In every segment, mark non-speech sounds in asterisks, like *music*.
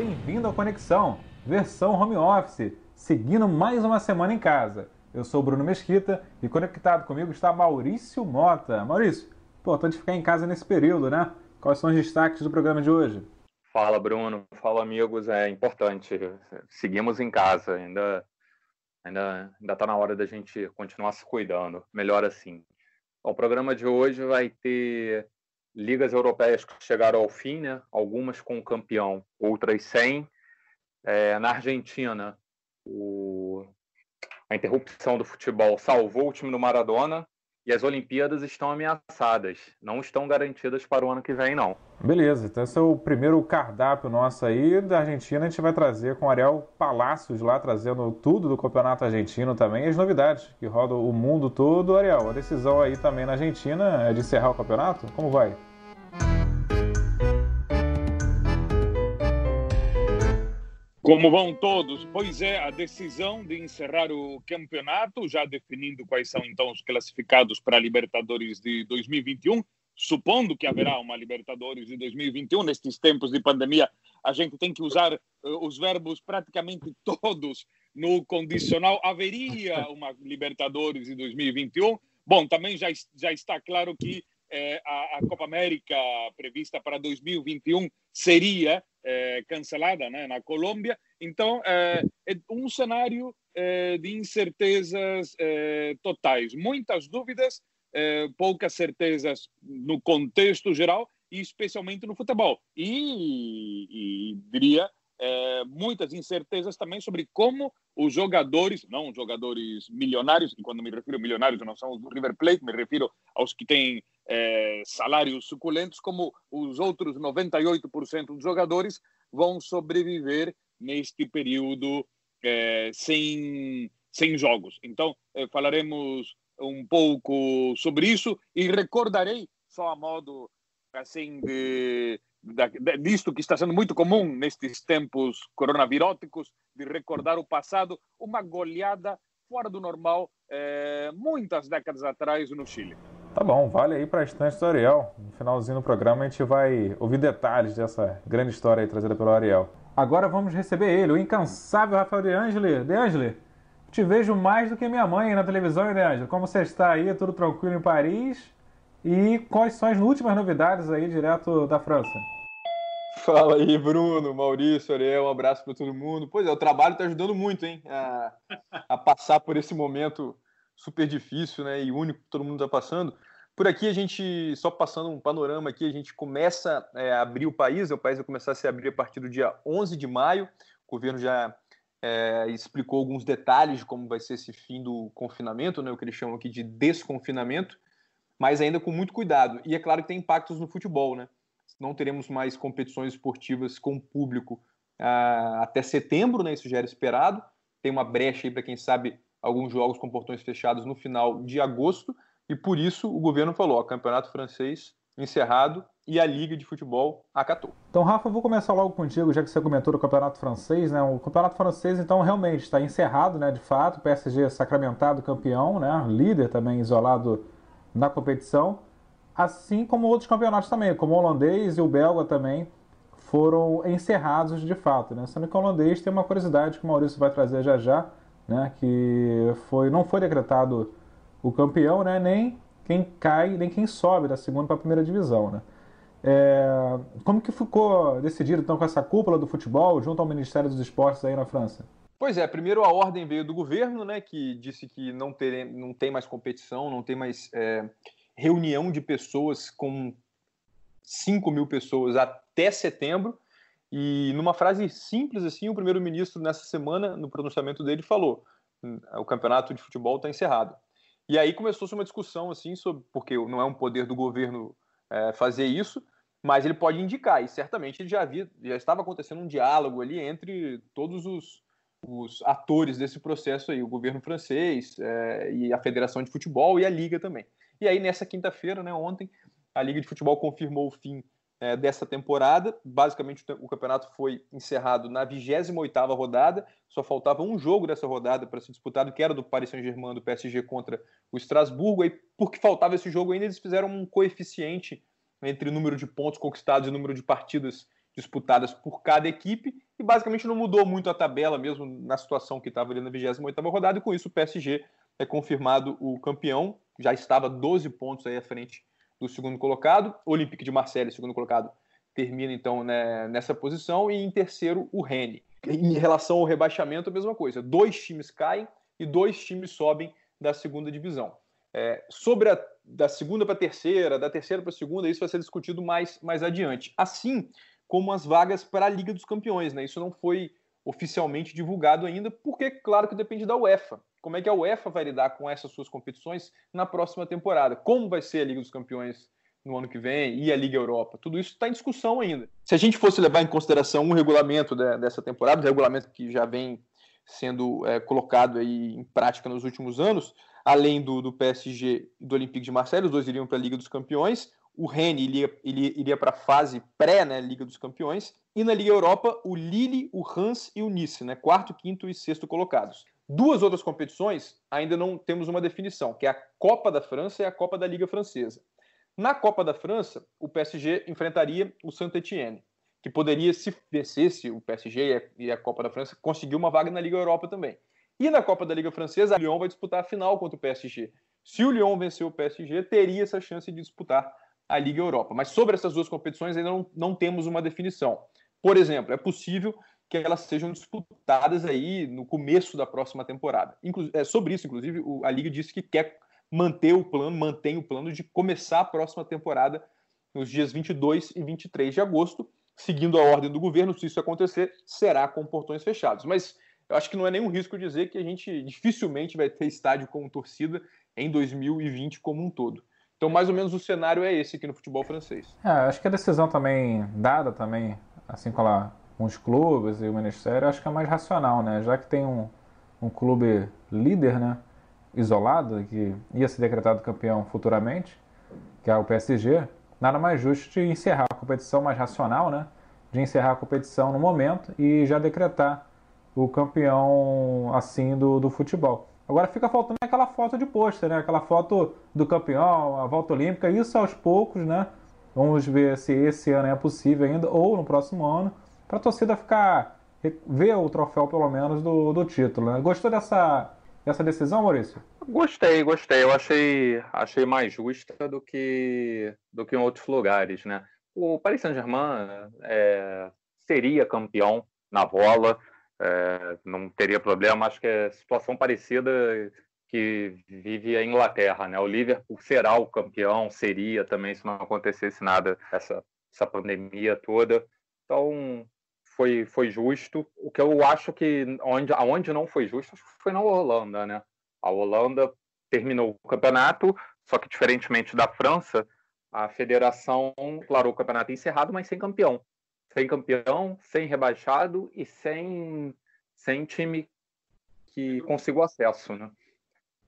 bem-vindo ao Conexão, versão home office, seguindo mais uma semana em casa. Eu sou Bruno Mesquita e conectado comigo está Maurício Mota. Maurício, importante ficar em casa nesse período, né? Quais são os destaques do programa de hoje? Fala, Bruno. Fala, amigos. É importante. Seguimos em casa. Ainda ainda ainda está na hora da gente continuar se cuidando. Melhor assim. O programa de hoje vai ter ligas europeias que chegaram ao fim, né? Algumas com o campeão, outras sem. É, na Argentina, o... a interrupção do futebol salvou o time do Maradona e as Olimpíadas estão ameaçadas, não estão garantidas para o ano que vem, não. Beleza, então esse é o primeiro cardápio nosso aí da Argentina. A gente vai trazer com o Ariel Palácios lá, trazendo tudo do campeonato argentino também, as novidades que rodam o mundo todo. Ariel, a decisão aí também na Argentina é de encerrar o campeonato? Como vai? Como vão todos? Pois é, a decisão de encerrar o campeonato, já definindo quais são então os classificados para a Libertadores de 2021, supondo que haverá uma Libertadores de 2021, nestes tempos de pandemia, a gente tem que usar uh, os verbos praticamente todos no condicional. Haveria *laughs* uma Libertadores de 2021? Bom, também já, já está claro que eh, a, a Copa América prevista para 2021 seria é, cancelada né, na Colômbia. Então, é, é um cenário é, de incertezas totais, muitas dúvidas, poucas certezas no contexto geral e especialmente no futebol. E, e diria é, muitas incertezas também sobre como os jogadores, não jogadores milionários, e quando me refiro a milionários não são os do River Plate, me refiro aos que têm é, salários suculentos, como os outros 98% dos jogadores vão sobreviver neste período é, sem, sem jogos. Então, é, falaremos um pouco sobre isso e recordarei, só a modo assim de disto que está sendo muito comum nestes tempos coronaviróticos, de recordar o passado, uma goleada fora do normal, é, muitas décadas atrás no Chile. Tá bom, vale aí para a estante do Ariel. No finalzinho do programa a gente vai ouvir detalhes dessa grande história aí trazida pelo Ariel. Agora vamos receber ele, o incansável Rafael De Angeli. De Angeli, te vejo mais do que minha mãe na televisão, De Angeli. Como você está aí? Tudo tranquilo em Paris? E quais são as últimas novidades aí direto da França? Fala aí, Bruno, Maurício, Ariel, um abraço para todo mundo. Pois é, o trabalho está ajudando muito, hein, a, a, passar por esse momento super difícil, né, e único que todo mundo está passando. Por aqui a gente, só passando um panorama aqui, a gente começa é, a abrir o país, né, o país vai começar a se abrir a partir do dia 11 de maio. O governo já é, explicou alguns detalhes de como vai ser esse fim do confinamento, né, o que eles chamam aqui de desconfinamento mas ainda com muito cuidado. E é claro que tem impactos no futebol, né? Não teremos mais competições esportivas com público uh, até setembro, né? Isso já era esperado. Tem uma brecha aí para quem sabe alguns jogos com portões fechados no final de agosto. E por isso o governo falou: ó, campeonato francês encerrado e a Liga de Futebol acatou. Então, Rafa, eu vou começar logo contigo, já que você comentou do Campeonato Francês, né? O Campeonato Francês, então, realmente está encerrado, né? De fato, o PSG sacramentado campeão, né? Líder também isolado na competição, assim como outros campeonatos também, como o holandês e o belga também foram encerrados de fato, né? Sendo que o holandês tem uma curiosidade que o Maurício vai trazer já já, né? Que foi não foi decretado o campeão, né? Nem quem cai, nem quem sobe da segunda para a primeira divisão, né? É, como que ficou decidido então com essa cúpula do futebol junto ao Ministério dos Esportes aí na França? Pois é, primeiro a ordem veio do governo, né, que disse que não, ter, não tem mais competição, não tem mais é, reunião de pessoas com 5 mil pessoas até setembro. E numa frase simples assim, o primeiro-ministro nessa semana, no pronunciamento dele, falou: hum, o campeonato de futebol está encerrado. E aí começou-se uma discussão assim sobre porque não é um poder do governo é, fazer isso, mas ele pode indicar. E certamente ele já havia, já estava acontecendo um diálogo ali entre todos os os atores desse processo aí, o governo francês é, e a Federação de Futebol e a Liga também. E aí, nessa quinta-feira, né, ontem, a Liga de Futebol confirmou o fim é, dessa temporada. Basicamente, o campeonato foi encerrado na 28ª rodada. Só faltava um jogo dessa rodada para ser disputado, que era do Paris Saint-Germain, do PSG contra o Estrasburgo. E porque faltava esse jogo ainda, eles fizeram um coeficiente entre número de pontos conquistados e número de partidas disputadas por cada equipe e basicamente não mudou muito a tabela, mesmo na situação que estava ali na 28 rodada, e com isso o PSG é confirmado o campeão, já estava 12 pontos aí à frente do segundo colocado, o Olympique de Marseille, segundo colocado, termina então né, nessa posição, e em terceiro o Rennes. Em relação ao rebaixamento, a mesma coisa, dois times caem e dois times sobem da segunda divisão. É, sobre a da segunda para a terceira, da terceira para a segunda, isso vai ser discutido mais, mais adiante. Assim como as vagas para a Liga dos Campeões, né? Isso não foi oficialmente divulgado ainda, porque, claro, que depende da UEFA. Como é que a UEFA vai lidar com essas suas competições na próxima temporada? Como vai ser a Liga dos Campeões no ano que vem e a Liga Europa? Tudo isso está em discussão ainda. Se a gente fosse levar em consideração um regulamento dessa temporada, um regulamento que já vem sendo é, colocado aí em prática nos últimos anos, além do, do PSG e do Olympique de Marseille, os dois iriam para a Liga dos Campeões o Rennes iria, iria, iria para a fase pré, né, Liga dos Campeões, e na Liga Europa o Lille, o Hans e o Nice, né, quarto, quinto e sexto colocados. Duas outras competições ainda não temos uma definição, que é a Copa da França e a Copa da Liga Francesa. Na Copa da França, o PSG enfrentaria o Saint-Étienne, que poderia, se vencesse o PSG e a Copa da França, conseguir uma vaga na Liga Europa também. E na Copa da Liga Francesa, o Lyon vai disputar a final contra o PSG. Se o Lyon vencer o PSG, teria essa chance de disputar a Liga Europa. Mas sobre essas duas competições ainda não, não temos uma definição. Por exemplo, é possível que elas sejam disputadas aí no começo da próxima temporada. Inclu é, sobre isso, inclusive, o, a Liga disse que quer manter o plano, mantém o plano de começar a próxima temporada nos dias 22 e 23 de agosto, seguindo a ordem do governo. Se isso acontecer, será com portões fechados. Mas eu acho que não é nenhum risco dizer que a gente dificilmente vai ter estádio com torcida em 2020 como um todo. Então, mais ou menos o cenário é esse aqui no futebol francês. É, acho que a decisão também dada também, assim com, lá, com os clubes e o ministério, acho que é mais racional, né? Já que tem um, um clube líder, né? Isolado, que ia ser decretado campeão futuramente, que é o PSG, nada mais justo de encerrar a competição mais racional, né? De encerrar a competição no momento e já decretar o campeão assim do, do futebol. Agora fica faltando aquela foto de pôster, né? Aquela foto do campeão, a volta olímpica, isso aos poucos, né? Vamos ver se esse ano é possível ainda, ou no próximo ano, para a torcida ficar. ver o troféu, pelo menos, do, do título. Né? Gostou dessa, dessa decisão, Maurício? Gostei, gostei. Eu achei, achei mais justa do que, do que em outros lugares, né? O Paris Saint-Germain é, seria campeão na bola é, não teria problema. Acho que é situação parecida que vive a Inglaterra, né? O Liverpool será o campeão, seria também se não acontecesse nada essa essa pandemia toda. Então foi foi justo. O que eu acho que onde aonde não foi justo foi na Holanda, né? A Holanda terminou o campeonato, só que diferentemente da França, a federação declarou o campeonato encerrado, mas sem campeão sem campeão, sem rebaixado e sem, sem time que consiga acesso, né?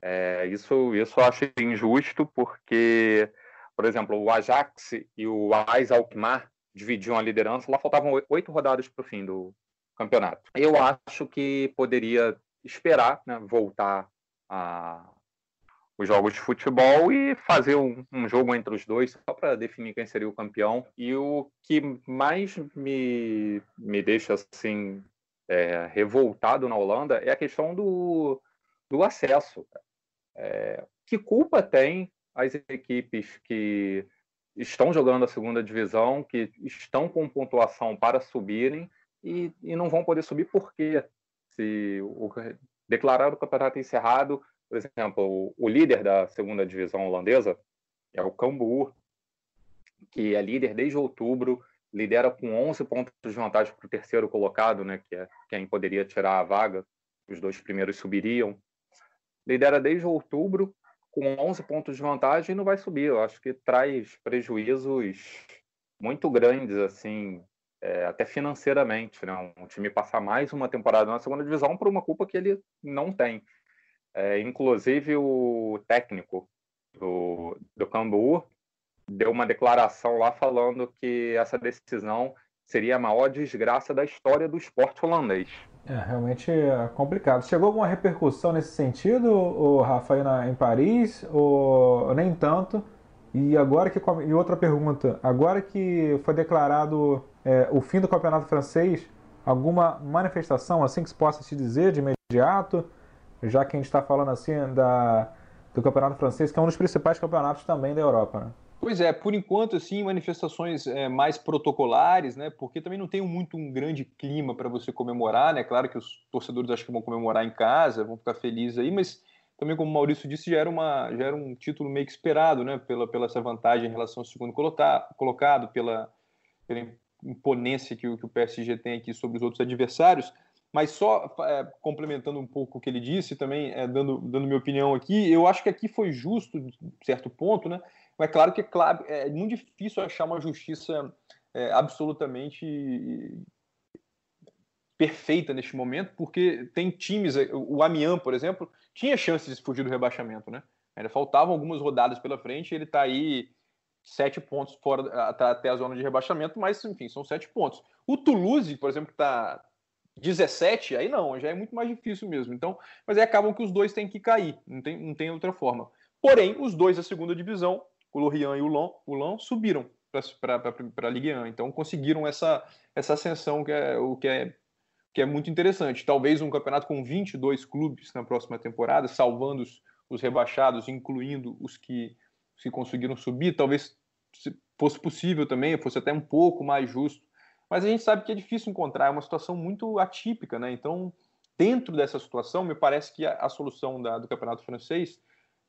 É, isso, isso eu acho injusto porque, por exemplo, o Ajax e o AIS Alkmaar dividiam a liderança, lá faltavam oito rodadas para o fim do campeonato. Eu acho que poderia esperar né, voltar a, os jogos de futebol e fazer um, um jogo entre os dois só para definir quem seria o campeão. E o que mais me, me deixa assim é, revoltado na Holanda é a questão do, do acesso. É, que culpa tem as equipes que estão jogando a segunda divisão, que estão com pontuação para subirem e, e não vão poder subir por quê? Se o, declarar o campeonato encerrado, por exemplo, o, líder da segunda divisão holandesa é o Cambuur, que é líder desde outubro, lidera com 11 pontos de vantagem para o terceiro colocado, né, que é quem poderia tirar a vaga, os dois primeiros subiriam. Lidera desde outubro com 11 pontos de vantagem e não vai subir. Eu acho que traz prejuízos muito grandes, assim, é, até financeiramente. Né? Um time passar mais uma temporada na segunda divisão por uma culpa que ele não tem. É, inclusive, o técnico do, do Cambuur deu uma declaração lá falando que essa decisão seria a maior desgraça da história do esporte holandês. É, realmente é complicado. Chegou alguma repercussão nesse sentido, o Rafael em Paris, ou nem tanto? E agora que e outra pergunta, agora que foi declarado é, o fim do campeonato francês? Alguma manifestação assim que se possa te dizer de imediato? Já que a gente está falando assim da, do campeonato francês, que é um dos principais campeonatos também da Europa, né? Pois é, por enquanto, assim, manifestações é, mais protocolares, né? Porque também não tem muito um grande clima para você comemorar, né? Claro que os torcedores acho que vão comemorar em casa, vão ficar felizes aí, mas também, como o Maurício disse, já era, uma, já era um título meio que esperado, né? Pela, pela essa vantagem em relação ao segundo colocado, pela, pela imponência que o, que o PSG tem aqui sobre os outros adversários. Mas só é, complementando um pouco o que ele disse, também é, dando, dando minha opinião aqui, eu acho que aqui foi justo, de certo ponto, né? Mas é claro que é, é muito difícil achar uma justiça é, absolutamente perfeita neste momento, porque tem times, é, o Amiens, por exemplo, tinha chances de fugir do rebaixamento, né? Ainda faltavam algumas rodadas pela frente, ele está aí sete pontos fora até a zona de rebaixamento, mas enfim, são sete pontos. O Toulouse, por exemplo, que está 17, aí não, já é muito mais difícil mesmo. Então, mas aí acabam que os dois têm que cair, não tem, não tem outra forma. Porém, os dois da segunda divisão o Lorient e o Lyon, o Lyon subiram para a Ligue 1. Então conseguiram essa, essa ascensão que é, o que é, que é muito interessante. Talvez um campeonato com 22 clubes na próxima temporada, salvando os, os rebaixados, incluindo os que se conseguiram subir, talvez fosse possível também, fosse até um pouco mais justo. Mas a gente sabe que é difícil encontrar, é uma situação muito atípica, né? Então, dentro dessa situação, me parece que a, a solução da, do campeonato francês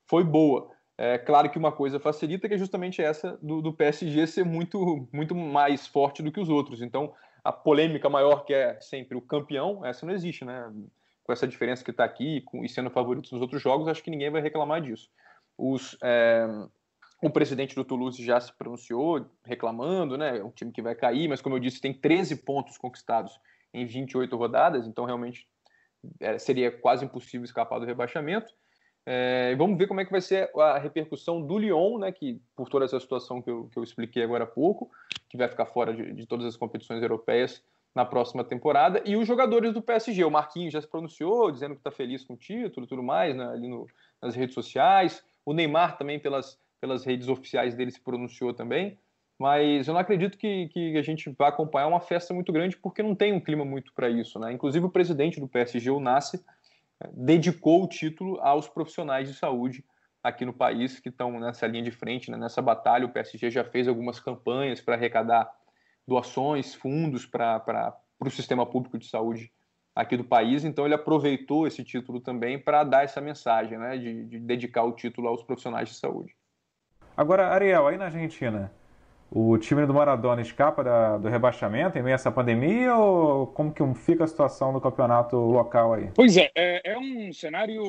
foi boa. É claro que uma coisa facilita, que é justamente essa do, do, PSG ser muito, muito mais forte do que os outros. Então, a polêmica maior que é sempre o campeão, essa não existe, né? Com essa diferença que está aqui com, e sendo favoritos nos outros jogos, acho que ninguém vai reclamar disso. Os, é, o presidente do Toulouse já se pronunciou reclamando, né? É um time que vai cair, mas como eu disse, tem 13 pontos conquistados em 28 rodadas, então realmente é, seria quase impossível escapar do rebaixamento. É, vamos ver como é que vai ser a repercussão do Lyon, né, que por toda essa situação que eu, que eu expliquei agora há pouco, que vai ficar fora de, de todas as competições europeias na próxima temporada, e os jogadores do PSG. O Marquinhos já se pronunciou, dizendo que está feliz com o título e tudo mais, né, ali no, nas redes sociais. O Neymar também, pelas, pelas redes oficiais dele, se pronunciou também. Mas eu não acredito que, que a gente vá acompanhar uma festa muito grande, porque não tem um clima muito para isso. Né? Inclusive, o presidente do PSG, o Nasser, dedicou o título aos profissionais de saúde aqui no país que estão nessa linha de frente, né, nessa batalha. O PSG já fez algumas campanhas para arrecadar doações, fundos para o sistema público de saúde aqui do país. Então ele aproveitou esse título também para dar essa mensagem, né, de, de dedicar o título aos profissionais de saúde. Agora, Ariel, aí na Argentina, o time do Maradona escapa da, do rebaixamento em meio a essa pandemia ou como que fica a situação do campeonato local aí? Pois é, é, é um cenário.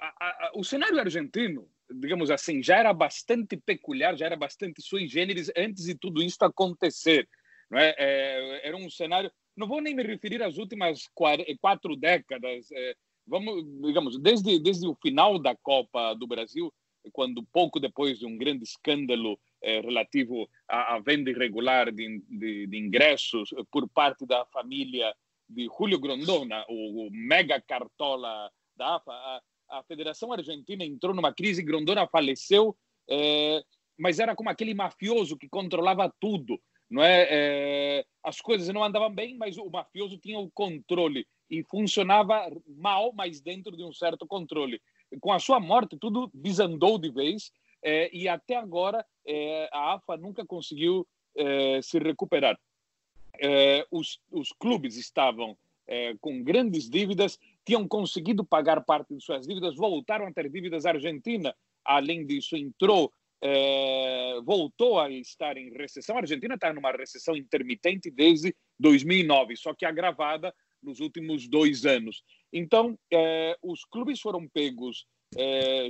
A, a, o cenário argentino, digamos assim, já era bastante peculiar, já era bastante sui generis antes de tudo isso acontecer. Não é? é era um cenário. Não vou nem me referir às últimas quatro décadas. É, vamos, digamos, desde, desde o final da Copa do Brasil, quando pouco depois de um grande escândalo eh, relativo à, à, venda irregular de, de, de, ingressos por parte da família de Julio Grondona, o, o mega cartola da AFA. A, a, Federação Argentina entrou numa crise, Grondona faleceu, eh, mas era como aquele mafioso que controlava tudo. Não é? é? As coisas não andavam bem, mas o mafioso tinha o controle e funcionava mal, mas dentro de um certo controle. Com a sua morte, tudo desandou de vez é, e até agora é, a AFA nunca conseguiu é, se recuperar. É, os, os, clubes estavam é, com grandes dívidas, tinham conseguido pagar parte de suas dívidas, voltaram a ter dívidas. A Argentina, além disso, entrou, é, voltou a estar em recessão. A Argentina está numa recessão intermitente desde 2009, só que agravada nos últimos dois anos. Então, os clubes foram pegos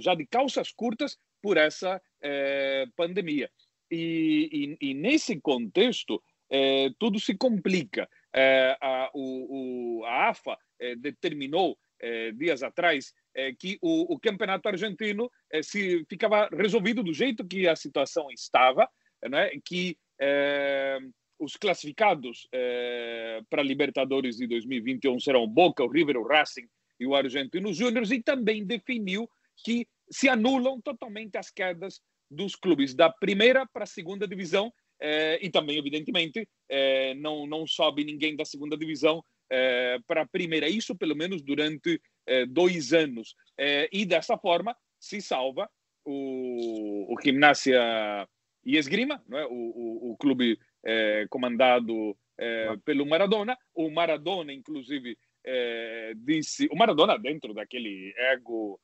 já de calças curtas por essa é, pandemia. E, e, e, nesse contexto, é, tudo se complica. É, a, o, o, a AFA determinou dias atrás que o, o, campeonato argentino se ficava resolvido do jeito que a situação estava, né? que os classificados para Libertadores de 2021 serão Boca, o River, o Racing e o Argentino Júnior, e também definiu que se anulam totalmente as quedas dos clubes da primeira para a segunda divisão é, e também, evidentemente, é, não, não sobe ninguém da segunda divisão é, para a primeira. Isso, pelo menos, durante é, dois anos. É, e dessa forma se salva o, o Gimnasia e Esgrima, não é? o, o, o clube é, comandado pelo Maradona. O Maradona, inclusive, disse. O Maradona, dentro daquele ego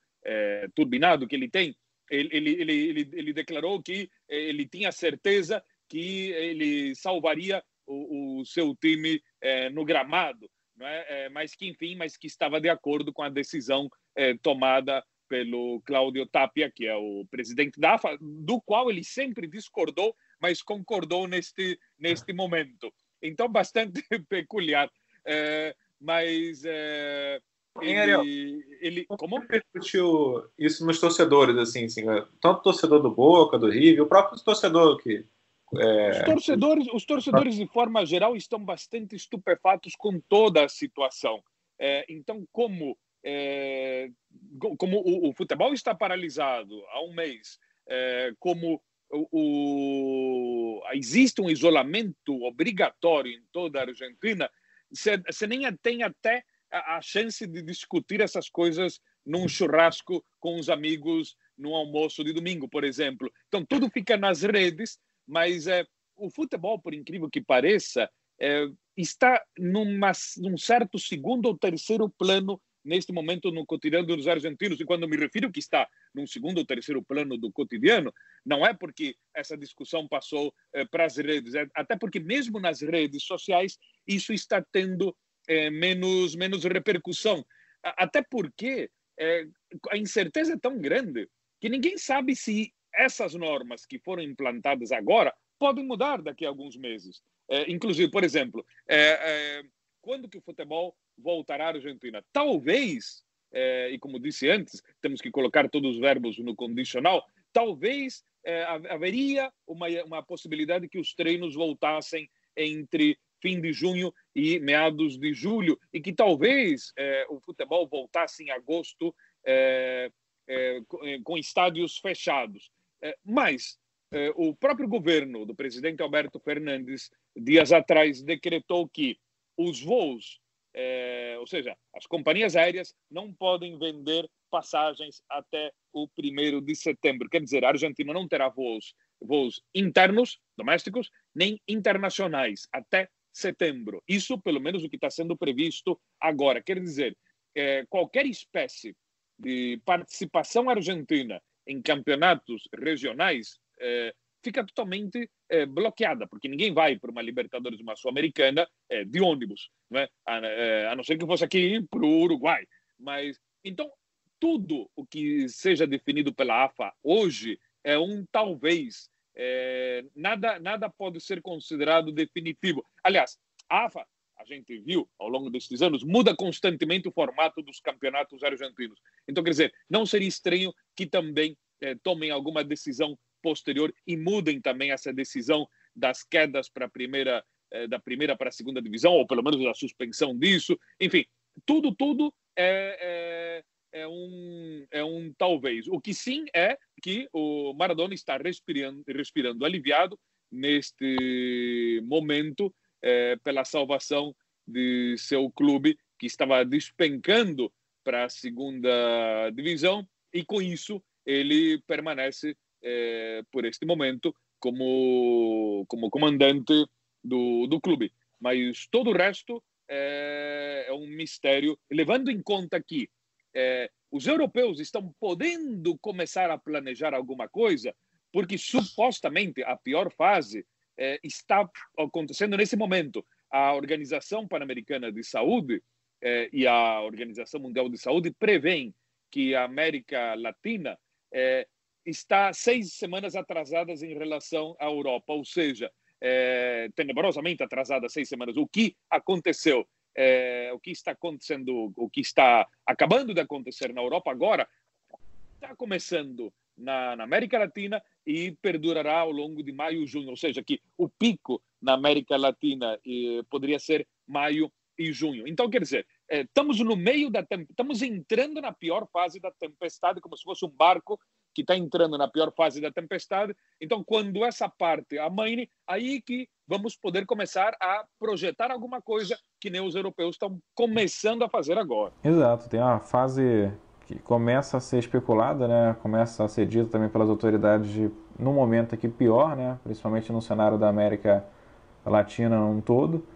turbinado que ele tem, ele, ele, ele, ele, declarou que ele tinha certeza que ele salvaria o, o seu time no gramado, não é? mas que enfim, mas que estava de acordo com a decisão tomada pelo Cláudio Tapia, que é o presidente da AFA, do qual ele sempre discordou, mas concordou neste neste momento. Então, bastante *laughs* peculiar. É, mas é, ele, ele como repercutiu isso nos torcedores assim, assim tanto torcedor do Boca, do River, o próprio torcedor que é... Os torcedores, os torcedores de forma geral estão bastante estupefatos com toda a situação. É, então, como é, como o, o, futebol está paralisado há um mês, é, como o, o, existe um isolamento obrigatório em toda a Argentina, você nem tem até a, a chance de discutir essas coisas num churrasco com os amigos no almoço de domingo, por exemplo. Então, tudo fica nas redes mas é, o futebol, por incrível que pareça, é, está numa, num certo segundo ou terceiro plano neste momento no cotidiano dos argentinos. E quando me refiro que está num segundo ou terceiro plano do cotidiano, não é porque essa discussão passou é, para as redes, é, até porque mesmo nas redes sociais isso está tendo é, menos, menos repercussão. Até porque é, a incerteza é tão grande que ninguém sabe se essas normas que foram implantadas agora podem mudar daqui a alguns meses. É, inclusive, por exemplo, é, é, quando que o futebol voltará à Argentina? Talvez, é, e como disse antes, temos que colocar todos os verbos no condicional, talvez é, haveria uma, uma possibilidade que os treinos voltassem entre fim de junho e meados de julho, e que talvez é, o futebol voltasse em agosto com estádios fechados. Mas o próprio governo do presidente Alberto Fernandes, dias atrás, decretou que os voos, é, ou seja, as companhias aéreas, não podem vender passagens até o primeiro de setembro. Quer dizer, a Argentina não terá voos, voos internos, domésticos, nem internacionais até setembro. Isso, pelo menos, o que está sendo previsto agora. Quer dizer, qualquer espécie de participação argentina em campeonatos regionais é, fica totalmente é, bloqueada, porque ninguém vai para uma Libertadores, uma Sul-Americana é, de ônibus, né? a, é, a não ser que fosse aqui para o Uruguai. Mas então tudo o que seja definido pela AFA hoje é um talvez. Nada nada pode ser considerado definitivo. Aliás, a AFA a gente viu ao longo destes anos, muda constantemente o formato dos campeonatos argentinos. Então, quer dizer, não seria estranho que também tomem alguma decisão posterior e mudem também essa decisão das quedas para a primeira, eh, da primeira para a segunda divisão, ou pelo menos da suspensão disso. Enfim, tudo, tudo é, é, é, um, é um talvez. O que sim é que o Maradona está respirando, respirando aliviado neste momento é, pela salvação de seu clube, que estava despencando para a segunda divisão, e com isso ele permanece é, por este momento como, como comandante do, do clube. Mas todo o resto é, é um mistério, levando em conta que é, os europeus estão podendo começar a planejar alguma coisa, porque supostamente a pior fase é, está acontecendo nesse momento. A Organização Pan-Americana de Saúde e a Organização Mundial de Saúde prevêem que a América Latina está seis semanas atrasadas em relação à Europa, ou seja, é, tenebrosamente atrasada seis semanas. O que aconteceu? É, o que está acontecendo, o que está acabando de acontecer na Europa agora, está começando na, na, América Latina e perdurará ao longo de maio e junho, ou seja, que o pico na América Latina poderia ser maio e junho. Então, quer dizer, eh, estamos no meio da estamos entrando na pior fase da tempestade, como se fosse um barco que está entrando na pior fase da tempestade. Então, quando essa parte amaine, aí que vamos poder começar a projetar alguma coisa que nem os europeus estão começando a fazer agora. Exato, tem uma fase que começa a ser especulada, né? começa a ser dita também pelas autoridades de, no momento aqui pior, né? principalmente no cenário da América Latina num todo.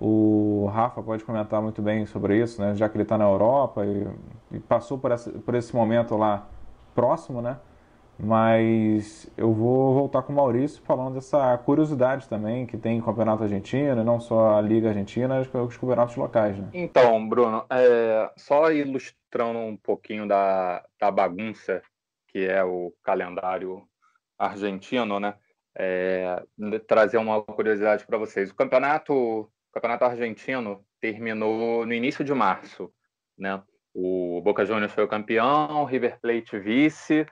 O Rafa pode comentar muito bem sobre isso, né? já que ele está na Europa e, e passou por, essa, por esse momento lá próximo, né? Mas eu vou voltar com o Maurício falando dessa curiosidade também que tem Campeonato Argentino, não só a Liga Argentina, os campeonatos locais, né? Então, Bruno, é, só ilustrando um pouquinho da, da bagunça que é o calendário argentino, né? É, trazer uma curiosidade para vocês. O campeonato, o campeonato argentino terminou no início de março, né? O Boca Juniors foi o campeão, River Plate vice.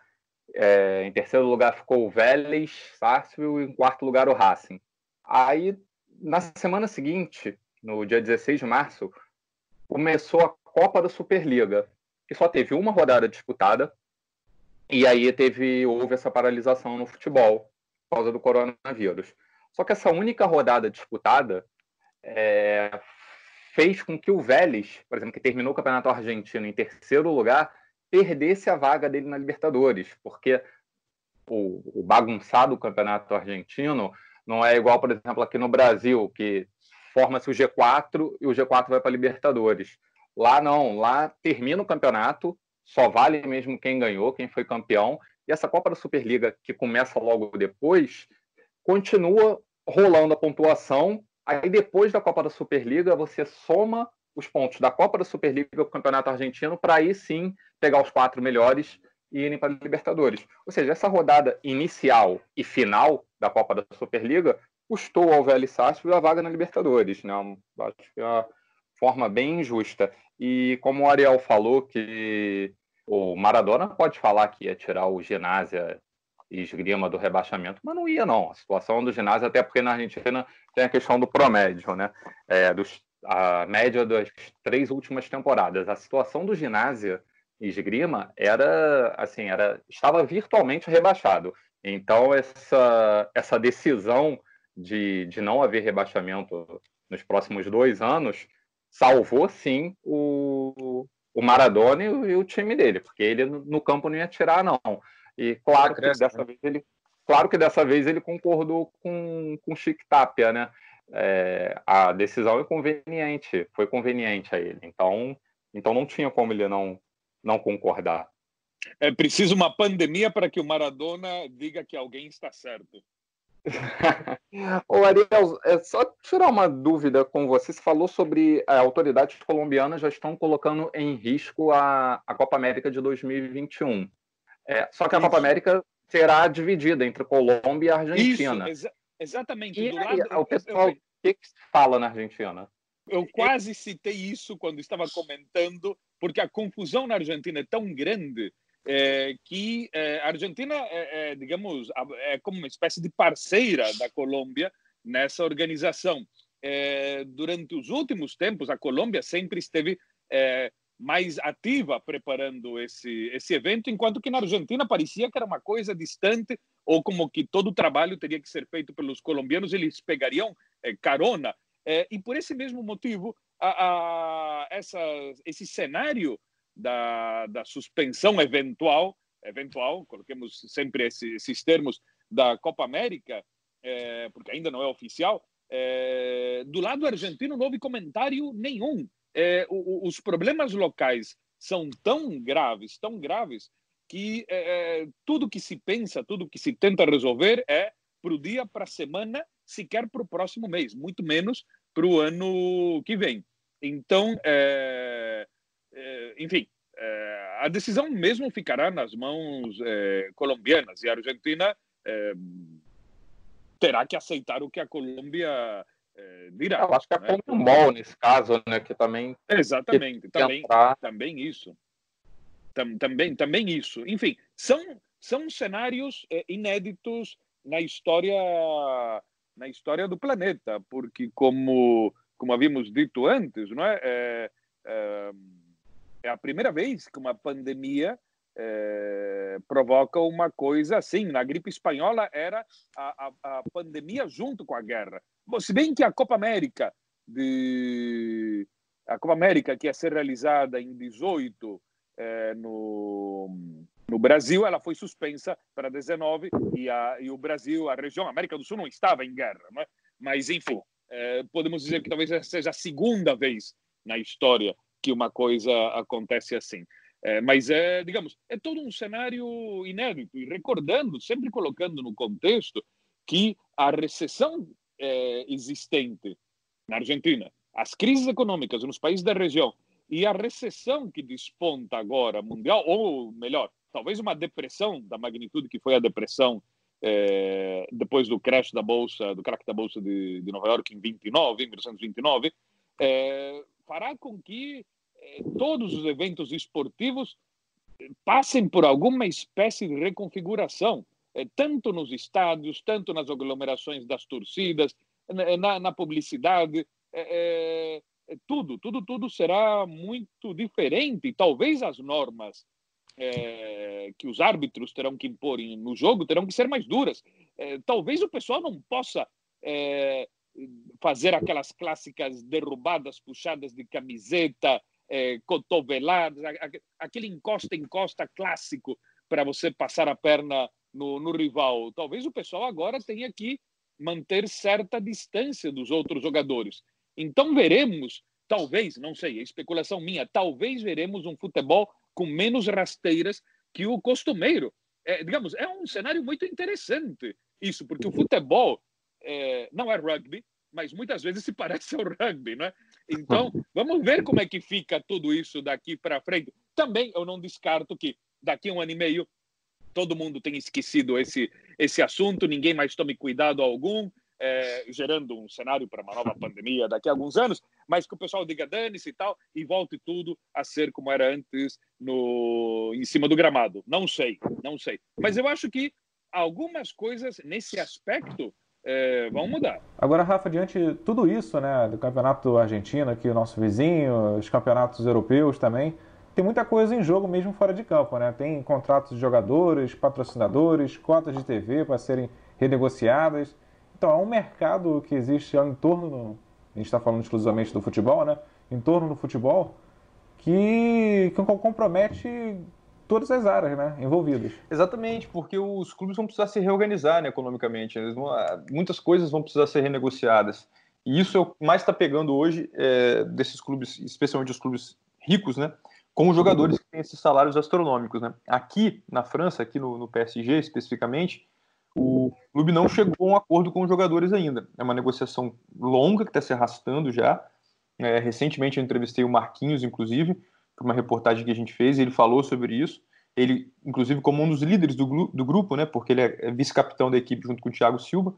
É, em terceiro lugar ficou o Vélez, Sarsfield, e em quarto lugar o Racing. Aí, na semana seguinte, no dia 16 de março, começou a Copa da Superliga, que só teve uma rodada disputada, e aí teve houve essa paralisação no futebol por causa do coronavírus. Só que essa única rodada disputada é, fez com que o Vélez, por exemplo, que terminou o Campeonato Argentino em terceiro lugar, perdesse a vaga dele na Libertadores, porque o, o bagunçado Campeonato Argentino não é igual, por exemplo, aqui no Brasil, que forma-se o G4 e o G4 vai para a Libertadores. Lá não, lá termina o campeonato, só vale mesmo quem ganhou, quem foi campeão, e essa Copa da Superliga, que começa logo depois, continua rolando a pontuação Aí depois da Copa da Superliga, você soma os pontos da Copa da Superliga com o Campeonato Argentino para aí sim pegar os quatro melhores e irem para Libertadores. Ou seja, essa rodada inicial e final da Copa da Superliga custou ao Vélez Sarsfield a vaga na Libertadores. Né? Acho que é uma forma bem injusta. E como o Ariel falou que o Maradona pode falar que ia tirar o ginásio esgrima do rebaixamento, mas não ia, não. A situação do ginásio, até porque na Argentina tem a questão do promédio, né? É, dos, a média das três últimas temporadas. A situação do ginásio esgrima era, assim, era, estava virtualmente rebaixado. Então, essa, essa decisão de, de não haver rebaixamento nos próximos dois anos salvou, sim, o, o Maradona e o, e o time dele, porque ele no campo não ia tirar, não. E claro que dessa né? vez ele, claro que dessa vez ele concordou com com Chic Tapia, né? É, a decisão é conveniente, foi conveniente a ele. Então, então não tinha como ele não não concordar. É preciso uma pandemia para que o Maradona diga que alguém está certo. *laughs* Ô Ariel, é só tirar uma dúvida com você. Você falou sobre é, autoridades colombianas já estão colocando em risco a, a Copa América de 2021. É, só que a Copa América será dividida entre Colômbia e Argentina. Isso, exa exatamente. E aí, lado, o pessoal, o que, que se fala na Argentina? Eu quase citei isso quando estava comentando, porque a confusão na Argentina é tão grande é, que é, a Argentina é, é, digamos, é como uma espécie de parceira da Colômbia nessa organização. É, durante os últimos tempos, a Colômbia sempre esteve é, mais ativa preparando esse, esse evento, enquanto que na Argentina parecia que era uma coisa distante, ou como que todo o trabalho teria que ser feito pelos colombianos, eles pegariam é, carona. É, e por esse mesmo motivo, a, a, essa, esse cenário da, da suspensão eventual, eventual, coloquemos sempre esse, esses termos, da Copa América, é, porque ainda não é oficial, do lado argentino não houve comentário nenhum é, o, os problemas locais são tão graves, tão graves, que é, é, tudo que se pensa, tudo que se tenta resolver é para o dia, para a semana, sequer para o próximo mês, muito menos para o ano que vem. Então, é, é, enfim, é, a decisão mesmo ficará nas mãos colombianas e a Argentina terá que aceitar o que a Colômbia é, dirá. Eu acho que é né? Comembol nesse caso, né? Que também. Exatamente, também, também isso. Tam, também, também isso. Enfim, são, são cenários é, inéditos na história na história do planeta, porque como como havíamos dito antes, não é? É, é, é a primeira vez que uma pandemia é, provoca uma coisa assim. Na gripe espanhola era a, a, a, pandemia junto com a guerra. Se bem que a Copa América de a Copa América que ia ser realizada em 18 é, no no Brasil, ela foi suspensa para 19 e, a, e o Brasil, a região América do Sul não estava em guerra, né? mas enfim, é, podemos dizer que talvez seja a segunda vez na história que uma coisa acontece assim. É, mas é, digamos, é todo um cenário inédito. E recordando, sempre colocando no contexto que a recessão é, existente na Argentina, as crises econômicas nos países da região e a recessão que desponta agora mundial, ou melhor, talvez uma depressão da magnitude que foi a depressão é, depois do crash da bolsa, do crack da bolsa de, de Nova York em 29, em 1929, é, fará com que todos os eventos esportivos passem por alguma espécie de reconfiguração, é, tanto nos estádios, tanto nas aglomerações das torcidas, na, na publicidade, é, é, tudo, tudo, tudo será muito diferente. Talvez as normas é, que os árbitros terão que impor no jogo terão que ser mais duras. Talvez o pessoal não possa fazer aquelas clássicas derrubadas, puxadas de camiseta, é, cotoveladas, aquele encosta-encosta clássico para você passar a perna no, no rival. Talvez o pessoal agora tenha que manter certa distância dos outros jogadores. Então veremos, talvez, não sei, é especulação minha, talvez veremos um futebol com menos rasteiras que o costumeiro. É, digamos, é um cenário muito interessante isso, porque o futebol é, não é rugby, mas muitas vezes se parece ao rugby, né? Então, *laughs* vamos ver como é que fica tudo isso daqui para frente. Também eu não descarto que daqui a um ano e meio todo mundo tenha esquecido esse, esse assunto, ninguém mais tome cuidado algum, é, gerando um cenário para uma nova pandemia daqui a alguns anos, mas que o pessoal diga dane-se e tal, e volte tudo a ser como era antes no, em cima do gramado. Não sei, não sei. Mas eu acho que algumas coisas nesse aspecto é, vão mudar. Agora, Rafa, diante de tudo isso, né, do campeonato argentino, aqui o nosso vizinho, os campeonatos europeus também, tem muita coisa em jogo mesmo fora de campo, né? Tem contratos de jogadores, patrocinadores, cotas de TV para serem renegociadas. Então, é um mercado que existe em torno, do, a gente está falando exclusivamente do futebol, né? Em torno do futebol, que, que compromete todas as áreas né, envolvidas. Exatamente, porque os clubes vão precisar se reorganizar né, economicamente. Vão, ah, muitas coisas vão precisar ser renegociadas. E isso é o que mais está pegando hoje é, desses clubes, especialmente os clubes ricos, né? Com os jogadores que têm esses salários astronômicos, né? Aqui na França, aqui no, no PSG especificamente, o clube não chegou a um acordo com os jogadores ainda. É uma negociação longa que está se arrastando já. É, recentemente eu entrevistei o Marquinhos, inclusive, para uma reportagem que a gente fez, e ele falou sobre isso. Ele, inclusive, como um dos líderes do, do grupo, né, porque ele é, é vice-capitão da equipe junto com o Thiago Silva.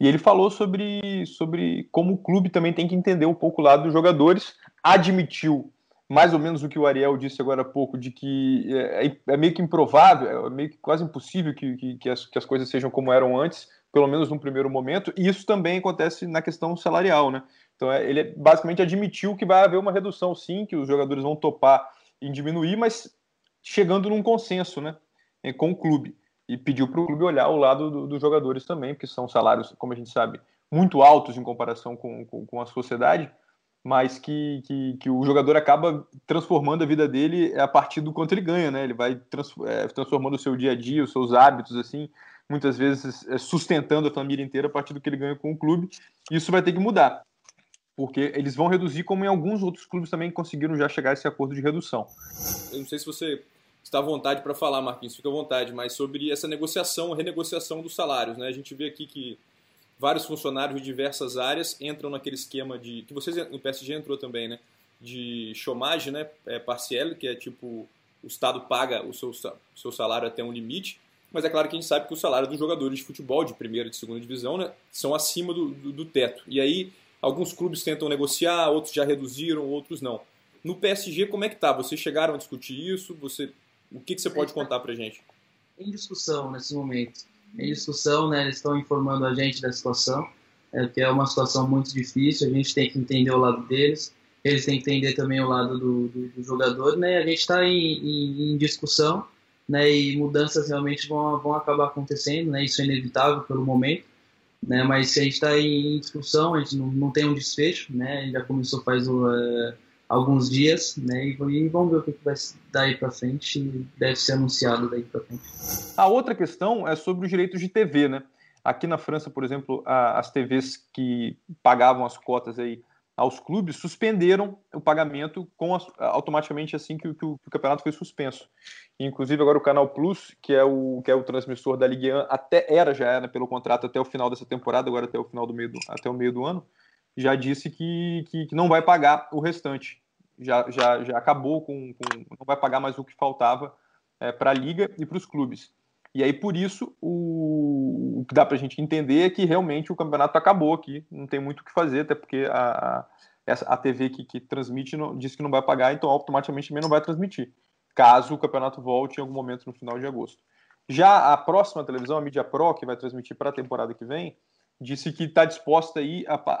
E ele falou sobre, sobre como o clube também tem que entender um pouco o lado dos jogadores. Admitiu mais ou menos o que o Ariel disse agora há pouco, de que é, é, é meio que improvável, é meio que quase impossível que, que, que, as, que as coisas sejam como eram antes, pelo menos num primeiro momento, e isso também acontece na questão salarial, né? Então é, ele basicamente admitiu que vai haver uma redução, sim, que os jogadores vão topar em diminuir, mas chegando num consenso, né, com o clube. E pediu para o clube olhar o lado do, dos jogadores também, porque são salários, como a gente sabe, muito altos em comparação com, com, com a sociedade mas que, que, que, o jogador acaba transformando a vida dele a partir do quanto ele ganha, né? Ele vai trans, é, transformando o seu dia a dia, os seus hábitos, assim, muitas vezes é, sustentando a família inteira a partir do que ele ganha com o clube. Isso vai ter que mudar, porque eles vão reduzir, como em alguns outros clubes também conseguiram já chegar a esse acordo de redução. Eu não sei se você está à vontade para falar, Marquinhos, fica à vontade, mas sobre essa negociação, renegociação dos salários, né? A gente vê aqui que vários funcionários de diversas áreas entram naquele esquema de que vocês no PSG entrou também, né? De chômage, né? É, parcial, que é tipo o Estado paga o seu, o seu salário até um limite, mas é claro que a gente sabe que o salário dos jogadores de futebol de primeira e de segunda divisão, né? São acima do, do, do teto. E aí alguns clubes tentam negociar, outros já reduziram, outros não. No PSG, como é que tá? Vocês chegaram a discutir isso? Você, o que, que você pode contar pra gente? Em discussão nesse momento em discussão, né? Eles estão informando a gente da situação, é, que é uma situação muito difícil. A gente tem que entender o lado deles, eles têm que entender também o lado do, do, do jogador, né? A gente está em, em, em, discussão né, e mudanças realmente vão, vão acabar acontecendo, né, isso é inevitável pelo momento, né, mas a gente está em discussão, a gente não, não tem um desfecho, né, já começou faz uh, alguns dias, né, e, e, vamos ver o que, que vai daí para frente, deve ser anunciado daí para frente. A outra questão é sobre os direitos de TV, né, aqui na França, por exemplo, a, as TVs que pagavam as cotas aí aos clubes suspenderam o pagamento com a, automaticamente assim que, que, o, que, o, campeonato foi suspenso. Inclusive agora o Canal Plus, que é o que é o transmissor da Ligue 1, até era já era pelo contrato até o final dessa temporada, agora até o final do meio do, até o meio do ano, já disse que, que, que não vai pagar o restante. Já, já, já acabou com, com não vai pagar mais o que faltava é, para a liga e para os clubes. E aí, por isso, o, o que dá para a gente entender é que realmente o campeonato acabou aqui, não tem muito o que fazer, até porque a, a, TV que, que transmite não, disse que não vai pagar, então automaticamente também não vai transmitir, caso o campeonato volte em algum momento no final de agosto. Já a próxima televisão, a Media Pro, que vai transmitir para a temporada que vem, disse que está disposta aí a, a,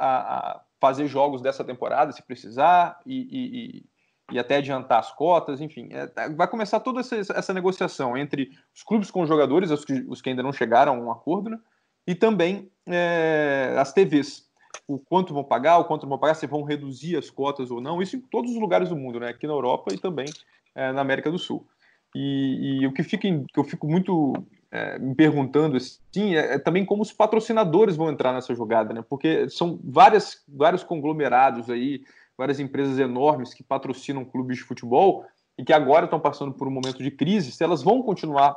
a, fazer jogos dessa temporada, se precisar, e, e e até adiantar as cotas, enfim. É, tá, vai começar toda essa, essa, negociação entre os clubes com os jogadores, os que, os que ainda não chegaram a um acordo, né? e também é, as TVs. O quanto vão pagar, o quanto vão pagar, se vão reduzir as cotas ou não, isso em todos os lugares do mundo, né? aqui na Europa e também é, na América do Sul. E, e, o que, fica, que eu fico muito é, me perguntando assim, é, é, também como os patrocinadores vão entrar nessa jogada, né? porque são várias, vários conglomerados aí, várias empresas enormes que patrocinam clubes de futebol e que agora estão passando por um momento de crise, se elas vão continuar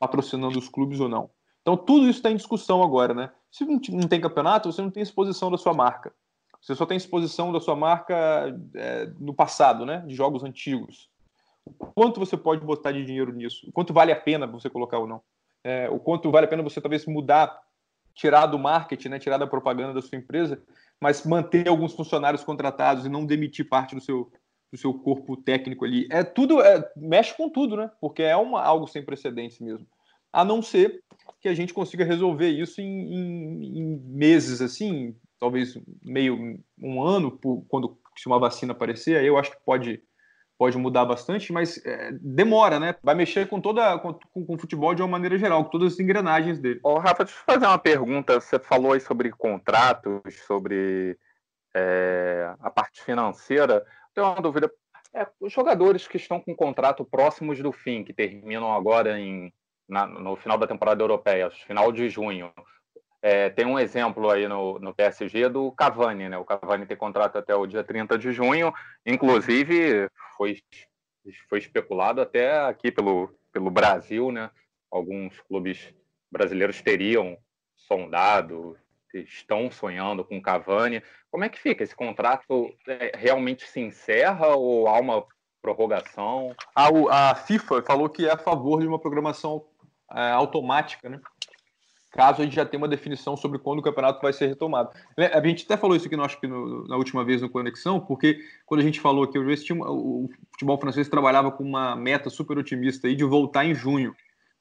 patrocinando os clubes ou não. Então tudo isso está em discussão agora, né? Se não tem campeonato, você não tem exposição da sua marca. Você só tem exposição da sua marca é, no passado, né? De jogos antigos. O quanto você pode botar de dinheiro nisso? O quanto vale a pena você colocar ou não? É, o quanto vale a pena você talvez mudar, tirar do marketing, né? Tirar da propaganda da sua empresa mas manter alguns funcionários contratados e não demitir parte do seu, do seu corpo técnico ali. É tudo, é, mexe com tudo, né? Porque é uma, algo sem precedentes mesmo. A não ser que a gente consiga resolver isso em, em, em meses, assim, talvez meio um ano, por, quando se uma vacina aparecer, aí eu acho que pode pode mudar bastante, mas é, demora, né? Vai mexer com toda com, com, o futebol de uma maneira geral, com todas as engrenagens dele. Ô, Rafa, deixa eu fazer uma pergunta. Você falou aí sobre contratos, sobre é, a parte financeira. Tenho uma dúvida. É, os jogadores que estão com contrato próximos do fim, que terminam agora em, na, no final da temporada europeia, final de junho, é, tem um exemplo aí no, no PSG do Cavani, né? O Cavani tem contrato até o dia 30 de junho, inclusive foi, foi especulado até aqui pelo, pelo Brasil, né? Alguns clubes brasileiros teriam sondado, estão sonhando com o Cavani. Como é que fica? Esse contrato é, realmente se encerra ou há uma prorrogação? A, a FIFA falou que é a favor de uma programação é, automática, né? Caso a gente já tenha uma definição sobre quando o campeonato vai ser retomado. A gente até falou isso aqui, acho que no, na última vez no Conexão, porque quando a gente falou que o futebol francês trabalhava com uma meta super otimista aí de voltar em junho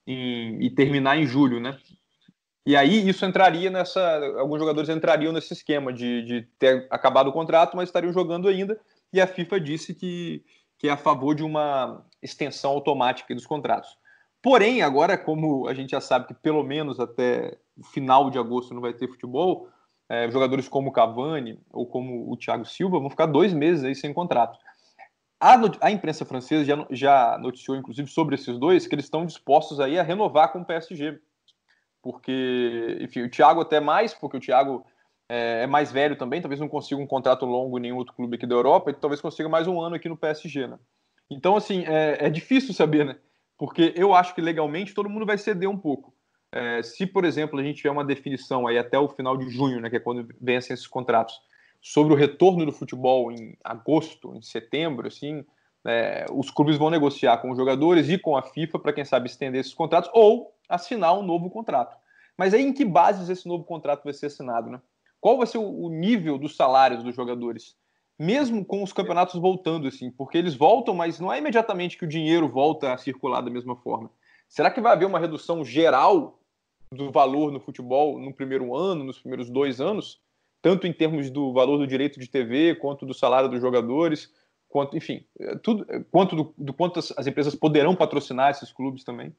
em, e terminar em julho, né? E aí isso entraria nessa. Alguns jogadores entrariam nesse esquema de, de ter acabado o contrato, mas estariam jogando ainda. E a FIFA disse que, que é a favor de uma extensão automática dos contratos. Porém, agora, como a gente já sabe que pelo menos até o final de agosto não vai ter futebol, é, jogadores como o Cavani ou como o Thiago Silva vão ficar dois meses aí sem contrato. A, a imprensa francesa já, já, noticiou, inclusive, sobre esses dois, que eles estão dispostos aí a renovar com o PSG. Porque, enfim, o Thiago até mais, porque o Thiago é, é mais velho também, talvez não consiga um contrato longo em nenhum outro clube aqui da Europa, e talvez consiga mais um ano aqui no PSG, né? Então, assim, é, é difícil saber, né? Porque eu acho que legalmente todo mundo vai ceder um pouco. É, se, por exemplo, a gente tiver uma definição aí até o final de junho, né, que é quando vencem esses contratos, sobre o retorno do futebol em agosto, em setembro, assim, é, os clubes vão negociar com os jogadores e com a FIFA para, quem sabe, estender esses contratos ou assinar um novo contrato. Mas aí em que bases esse novo contrato vai ser assinado, né? Qual vai ser o nível dos salários dos jogadores? Mesmo com os campeonatos voltando, assim, porque eles voltam, mas não é imediatamente que o dinheiro volta a circular da mesma forma. Será que vai haver uma redução geral do valor no futebol no primeiro ano, nos primeiros dois anos, tanto em termos do valor do direito de TV quanto do salário dos jogadores? quanto, enfim, tudo, quanto do, do quanto as, as, empresas poderão patrocinar esses clubes também.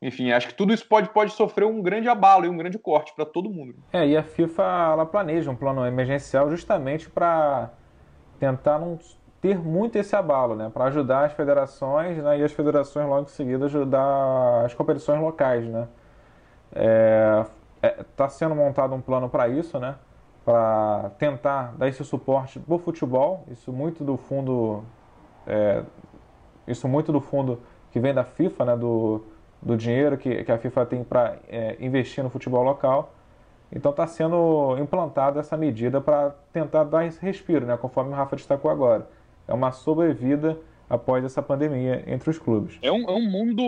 Enfim, acho que tudo isso pode, pode sofrer um grande abalo e um grande corte para todo mundo. É, e a FIFA ela planeja um plano emergencial justamente para tentar não ter muito esse abalo, né? Para ajudar as federações né? e as federações logo em seguida ajudar as competições locais, né? É, está sendo montado um plano para isso, né? Para tentar dar esse suporte para o futebol, isso muito do fundo, é, isso muito do fundo que vem da FIFA, né? Do, do dinheiro que, que a FIFA tem para é, investir no futebol local. Então está sendo implantada essa medida para tentar dar esse respiro, né? Conforme o Rafa destacou agora, é uma sobrevida após essa pandemia entre os clubes. É um, é um mundo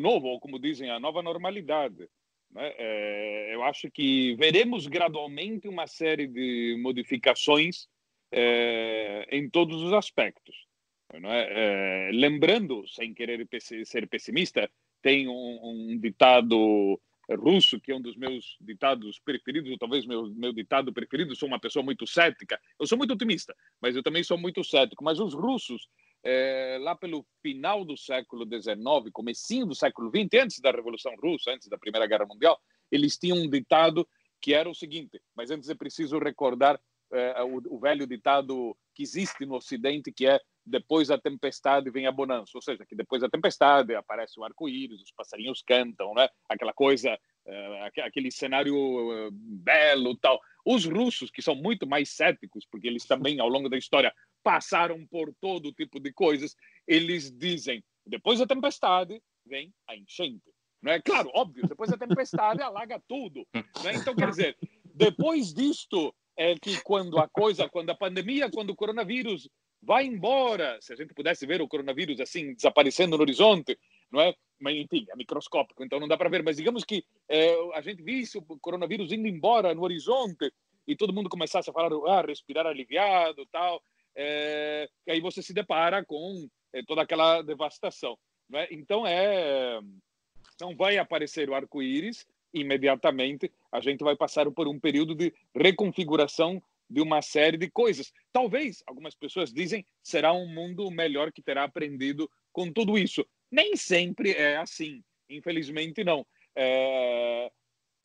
novo, ou como dizem, a nova normalidade. Né? É, eu acho que veremos gradualmente uma série de modificações é, em todos os aspectos. É? lembrando, sem querer ser pessimista, tem um, um, ditado russo que é um dos meus ditados preferidos, ou talvez meu meu ditado preferido. Sou uma pessoa muito cética. Eu sou muito otimista, mas eu também sou muito cético. Mas os russos é, lá pelo final do século XIX, comecinho do século XX, antes da Revolução Russa, antes da Primeira Guerra Mundial, eles tinham um ditado que era o seguinte, mas antes é preciso recordar é, o, o, velho ditado que existe no Ocidente, que é depois da tempestade vem a bonança, ou seja, que depois da tempestade aparece o arco-íris, os passarinhos cantam, né? aquela coisa, é, aquele cenário é, belo tal. Os russos, que são muito mais céticos, porque eles também, ao longo da história, passaram por todo tipo de coisas, eles dizem: depois da tempestade vem a enchente. Não é claro, óbvio, depois da tempestade alaga tudo. Né? Então, quer dizer, depois disto é que quando a coisa, quando a pandemia, quando o coronavírus vai embora, se a gente pudesse ver o coronavírus assim desaparecendo no horizonte, não é? Mas enfim, é microscópico, então não dá para ver. Mas digamos que é, a gente visse o coronavírus indo embora no horizonte e todo mundo começasse a falar, ah, respirar aliviado, tal é, e aí você se depara com é, toda aquela devastação. Né? Então, é, não vai aparecer o arco-íris imediatamente, a gente vai passar por um período de reconfiguração de uma série de coisas. Talvez, algumas pessoas dizem, será um mundo melhor que terá aprendido com tudo isso. Nem sempre é assim, infelizmente não. É...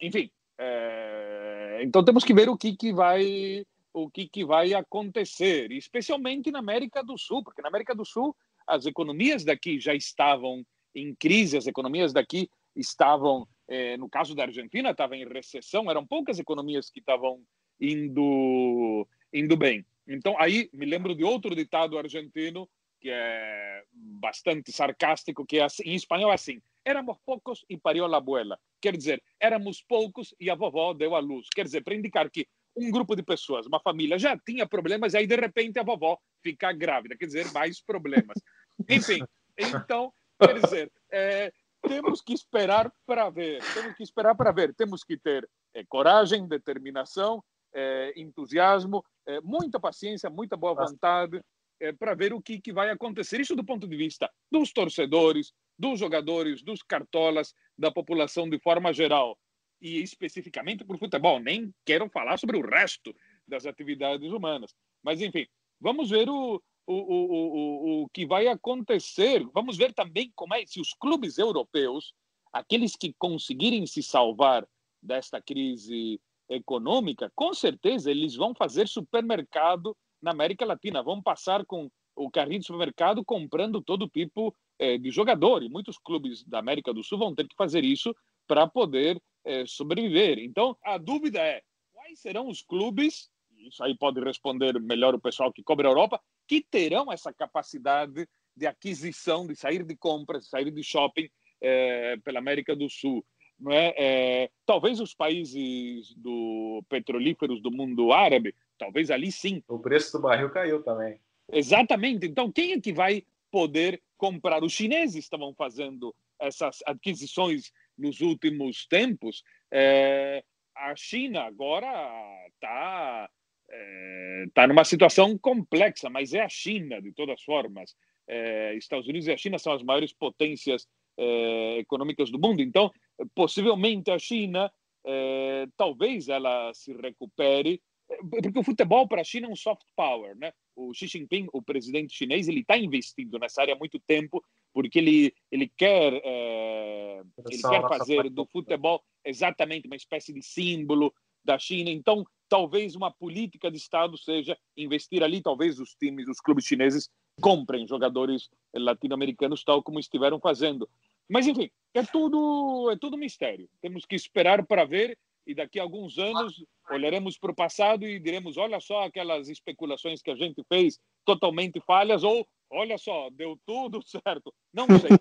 Enfim, é... então temos que ver o que, que vai o que, que vai acontecer, especialmente na América do Sul, porque na América do Sul as economias daqui já estavam em crise, as economias daqui estavam, eh, no caso da Argentina, estavam em recessão, eram poucas economias que estavam indo, indo bem. Então, aí me lembro de outro ditado argentino que é bastante sarcástico, que é assim, em espanhol é assim: éramos poucos e pariu a abuela. Quer dizer, éramos poucos e a vovó deu a luz. Quer dizer, para indicar que um grupo de pessoas, uma família já tinha problemas, e aí de repente a vovó fica grávida, quer dizer, mais problemas. *laughs* Enfim, então, quer dizer, é, temos que esperar para ver, temos que esperar para ver, temos que ter é, coragem, determinação, é, entusiasmo, é, muita paciência, muita boa vontade é, para ver o que, que vai acontecer. Isso do ponto de vista dos torcedores, dos jogadores, dos cartolas, da população de forma geral e especificamente para o futebol. Nem quero falar sobre o resto das atividades humanas. Mas, enfim, vamos ver o, o, o, o, o que vai acontecer. Vamos ver também como é se os clubes europeus, aqueles que conseguirem se salvar desta crise econômica, com certeza eles vão fazer supermercado na América Latina, vão passar com o carrinho de supermercado comprando todo tipo eh, de jogador. E muitos clubes da América do Sul vão ter que fazer isso para poder é, sobreviver. Então, a dúvida é quais serão os clubes, isso aí pode responder melhor o pessoal que cobre a Europa, que terão essa capacidade de aquisição, de sair de compras, sair de shopping é, pela América do Sul. É? é? talvez os países do petrolíferos do mundo árabe, talvez ali sim. O preço do barril caiu também. Exatamente. Então, quem é que vai poder comprar? Os chineses estavam fazendo essas aquisições nos últimos tempos, é, a China agora está é, tá numa situação complexa, mas é a China, de todas formas. É, Estados Unidos e a China são as maiores potências é, econômicas do mundo, então, possivelmente a China, é, talvez ela se recupere porque o futebol para a China é um soft power, né? O Xi Jinping, o presidente chinês, ele está investindo nessa área há muito tempo, porque ele ele quer é, ele quer fazer do futebol exatamente uma espécie de símbolo da China. Então, talvez uma política de Estado seja investir ali, talvez os times, os clubes chineses comprem jogadores latino-americanos tal como estiveram fazendo. Mas enfim, é tudo é tudo mistério. Temos que esperar para ver e daqui a alguns anos olharemos para o passado e diremos: olha só aquelas especulações que a gente fez totalmente falhas, ou olha só, deu tudo *laughs* certo. Não sei.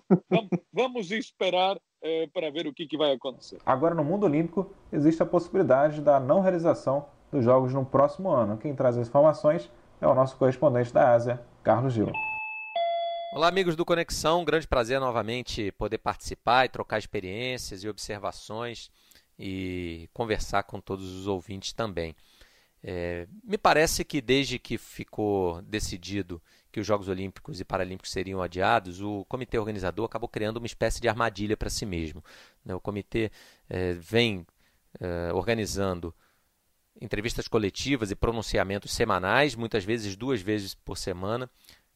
vamos esperar é, para ver o que, que vai acontecer. Agora, no mundo olímpico, existe a possibilidade da não realização dos Jogos no próximo ano. Quem traz as informações é o nosso correspondente da Ásia, Carlos Gil. Olá, amigos do Conexão. Um grande prazer novamente poder participar e trocar experiências e observações e conversar com todos os ouvintes também. É, me parece que desde que ficou decidido que os Jogos Olímpicos e Paralímpicos seriam adiados, o comitê organizador acabou criando uma espécie de armadilha para si mesmo. Né? O comitê é, vem é, organizando entrevistas coletivas e pronunciamentos semanais, muitas vezes duas vezes por semana,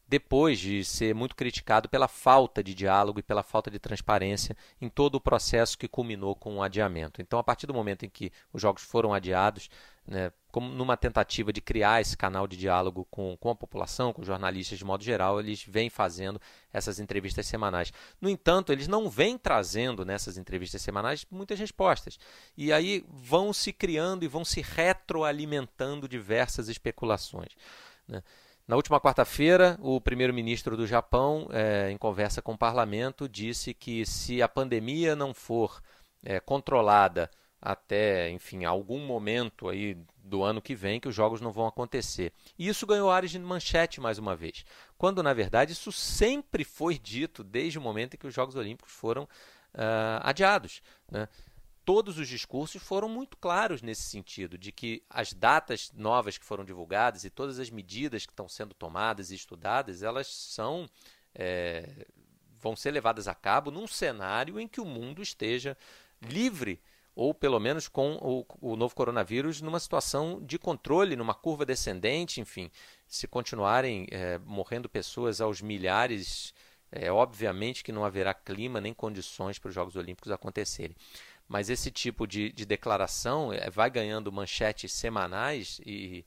depois de ser muito criticado pela falta de diálogo e pela falta de transparência em todo o processo que culminou com o adiamento. Então, a partir do momento em que os jogos foram adiados, né, como numa tentativa de criar esse canal de diálogo com, com a população, com jornalistas de modo geral, eles vêm fazendo essas entrevistas semanais. No entanto, eles não vêm trazendo nessas entrevistas semanais muitas respostas. E aí vão se criando e vão se retroalimentando diversas especulações. Né? Na última quarta-feira, o primeiro-ministro do Japão, é, em conversa com o parlamento, disse que se a pandemia não for é, controlada até, enfim, algum momento aí do ano que vem, que os jogos não vão acontecer. E isso ganhou áreas de manchete mais uma vez, quando na verdade isso sempre foi dito desde o momento em que os Jogos Olímpicos foram uh, adiados. Né? todos os discursos foram muito claros nesse sentido, de que as datas novas que foram divulgadas e todas as medidas que estão sendo tomadas e estudadas, elas são é, vão ser levadas a cabo num cenário em que o mundo esteja livre ou pelo menos com o, o, novo coronavírus numa situação de controle, numa curva descendente, enfim, se continuarem é, morrendo pessoas aos milhares, é, obviamente que não haverá clima nem condições para os Jogos Olímpicos acontecerem. Mas esse tipo de, de declaração é, vai ganhando manchetes semanais e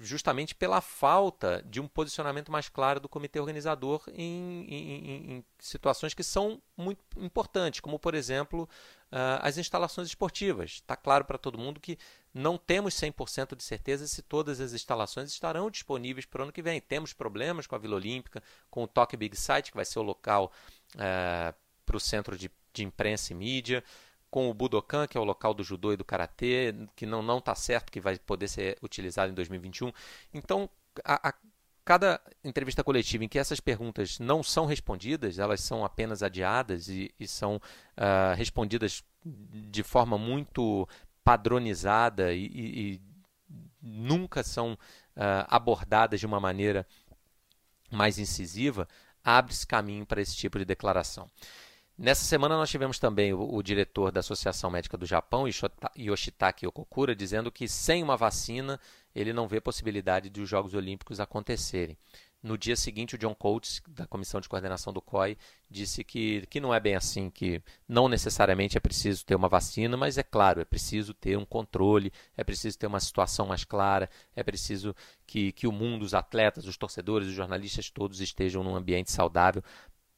justamente pela falta de um posicionamento mais claro do comitê organizador em, em, em situações que são muito importantes, como por exemplo uh, as instalações esportivas. Está claro para todo mundo que não temos 100% de certeza se todas as instalações estarão disponíveis para o ano que vem. Temos problemas com a Vila Olímpica, com o Tokyo Big Site, que vai ser o local uh, para o centro de, de imprensa e mídia com o Budokan, que é o local do judô e do karatê, que não não está certo que vai poder ser utilizado em 2021. Então, a, a, cada entrevista coletiva em que essas perguntas não são respondidas, elas são apenas adiadas e, e são uh, respondidas de forma muito padronizada e, e, e nunca são uh, abordadas de uma maneira mais incisiva, abre-se caminho para esse tipo de declaração. Nessa semana nós tivemos também o, o, diretor da Associação Médica do Japão, Yoshitaki Okokura, dizendo que sem uma vacina ele não vê possibilidade de os Jogos Olímpicos acontecerem. No dia seguinte, o John Coates, da Comissão de Coordenação do COI, disse que, que não é bem assim, que não necessariamente é preciso ter uma vacina, mas é claro, é preciso ter um controle, é preciso ter uma situação mais clara, é preciso que, que o mundo, os atletas, os torcedores, os jornalistas todos estejam num ambiente saudável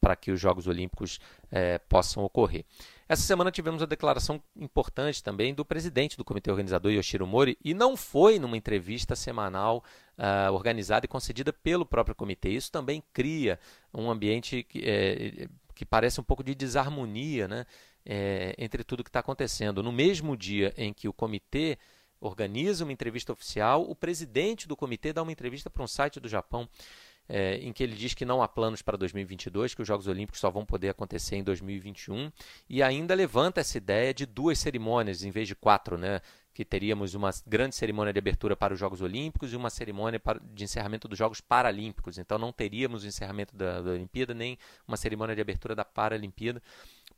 para que os Jogos Olímpicos é, possam ocorrer. Essa semana tivemos a declaração importante também do presidente do comitê organizador, Yoshiro Mori, e não foi numa entrevista semanal uh, organizada e concedida pelo próprio comitê. Isso também cria um ambiente que, é, que parece um pouco de desarmonia né, entre tudo que está acontecendo. No mesmo dia em que o comitê organiza uma entrevista oficial, o presidente do comitê dá uma entrevista para um site do Japão é, em que ele diz que não há planos para 2022, que os Jogos Olímpicos só vão poder acontecer em 2021, e ainda levanta essa ideia de duas cerimônias em vez de quatro, né? que teríamos uma grande cerimônia de abertura para os Jogos Olímpicos e uma cerimônia de encerramento dos Jogos Paralímpicos. Então não teríamos o encerramento da, da Olimpíada nem uma cerimônia de abertura da Paralimpíada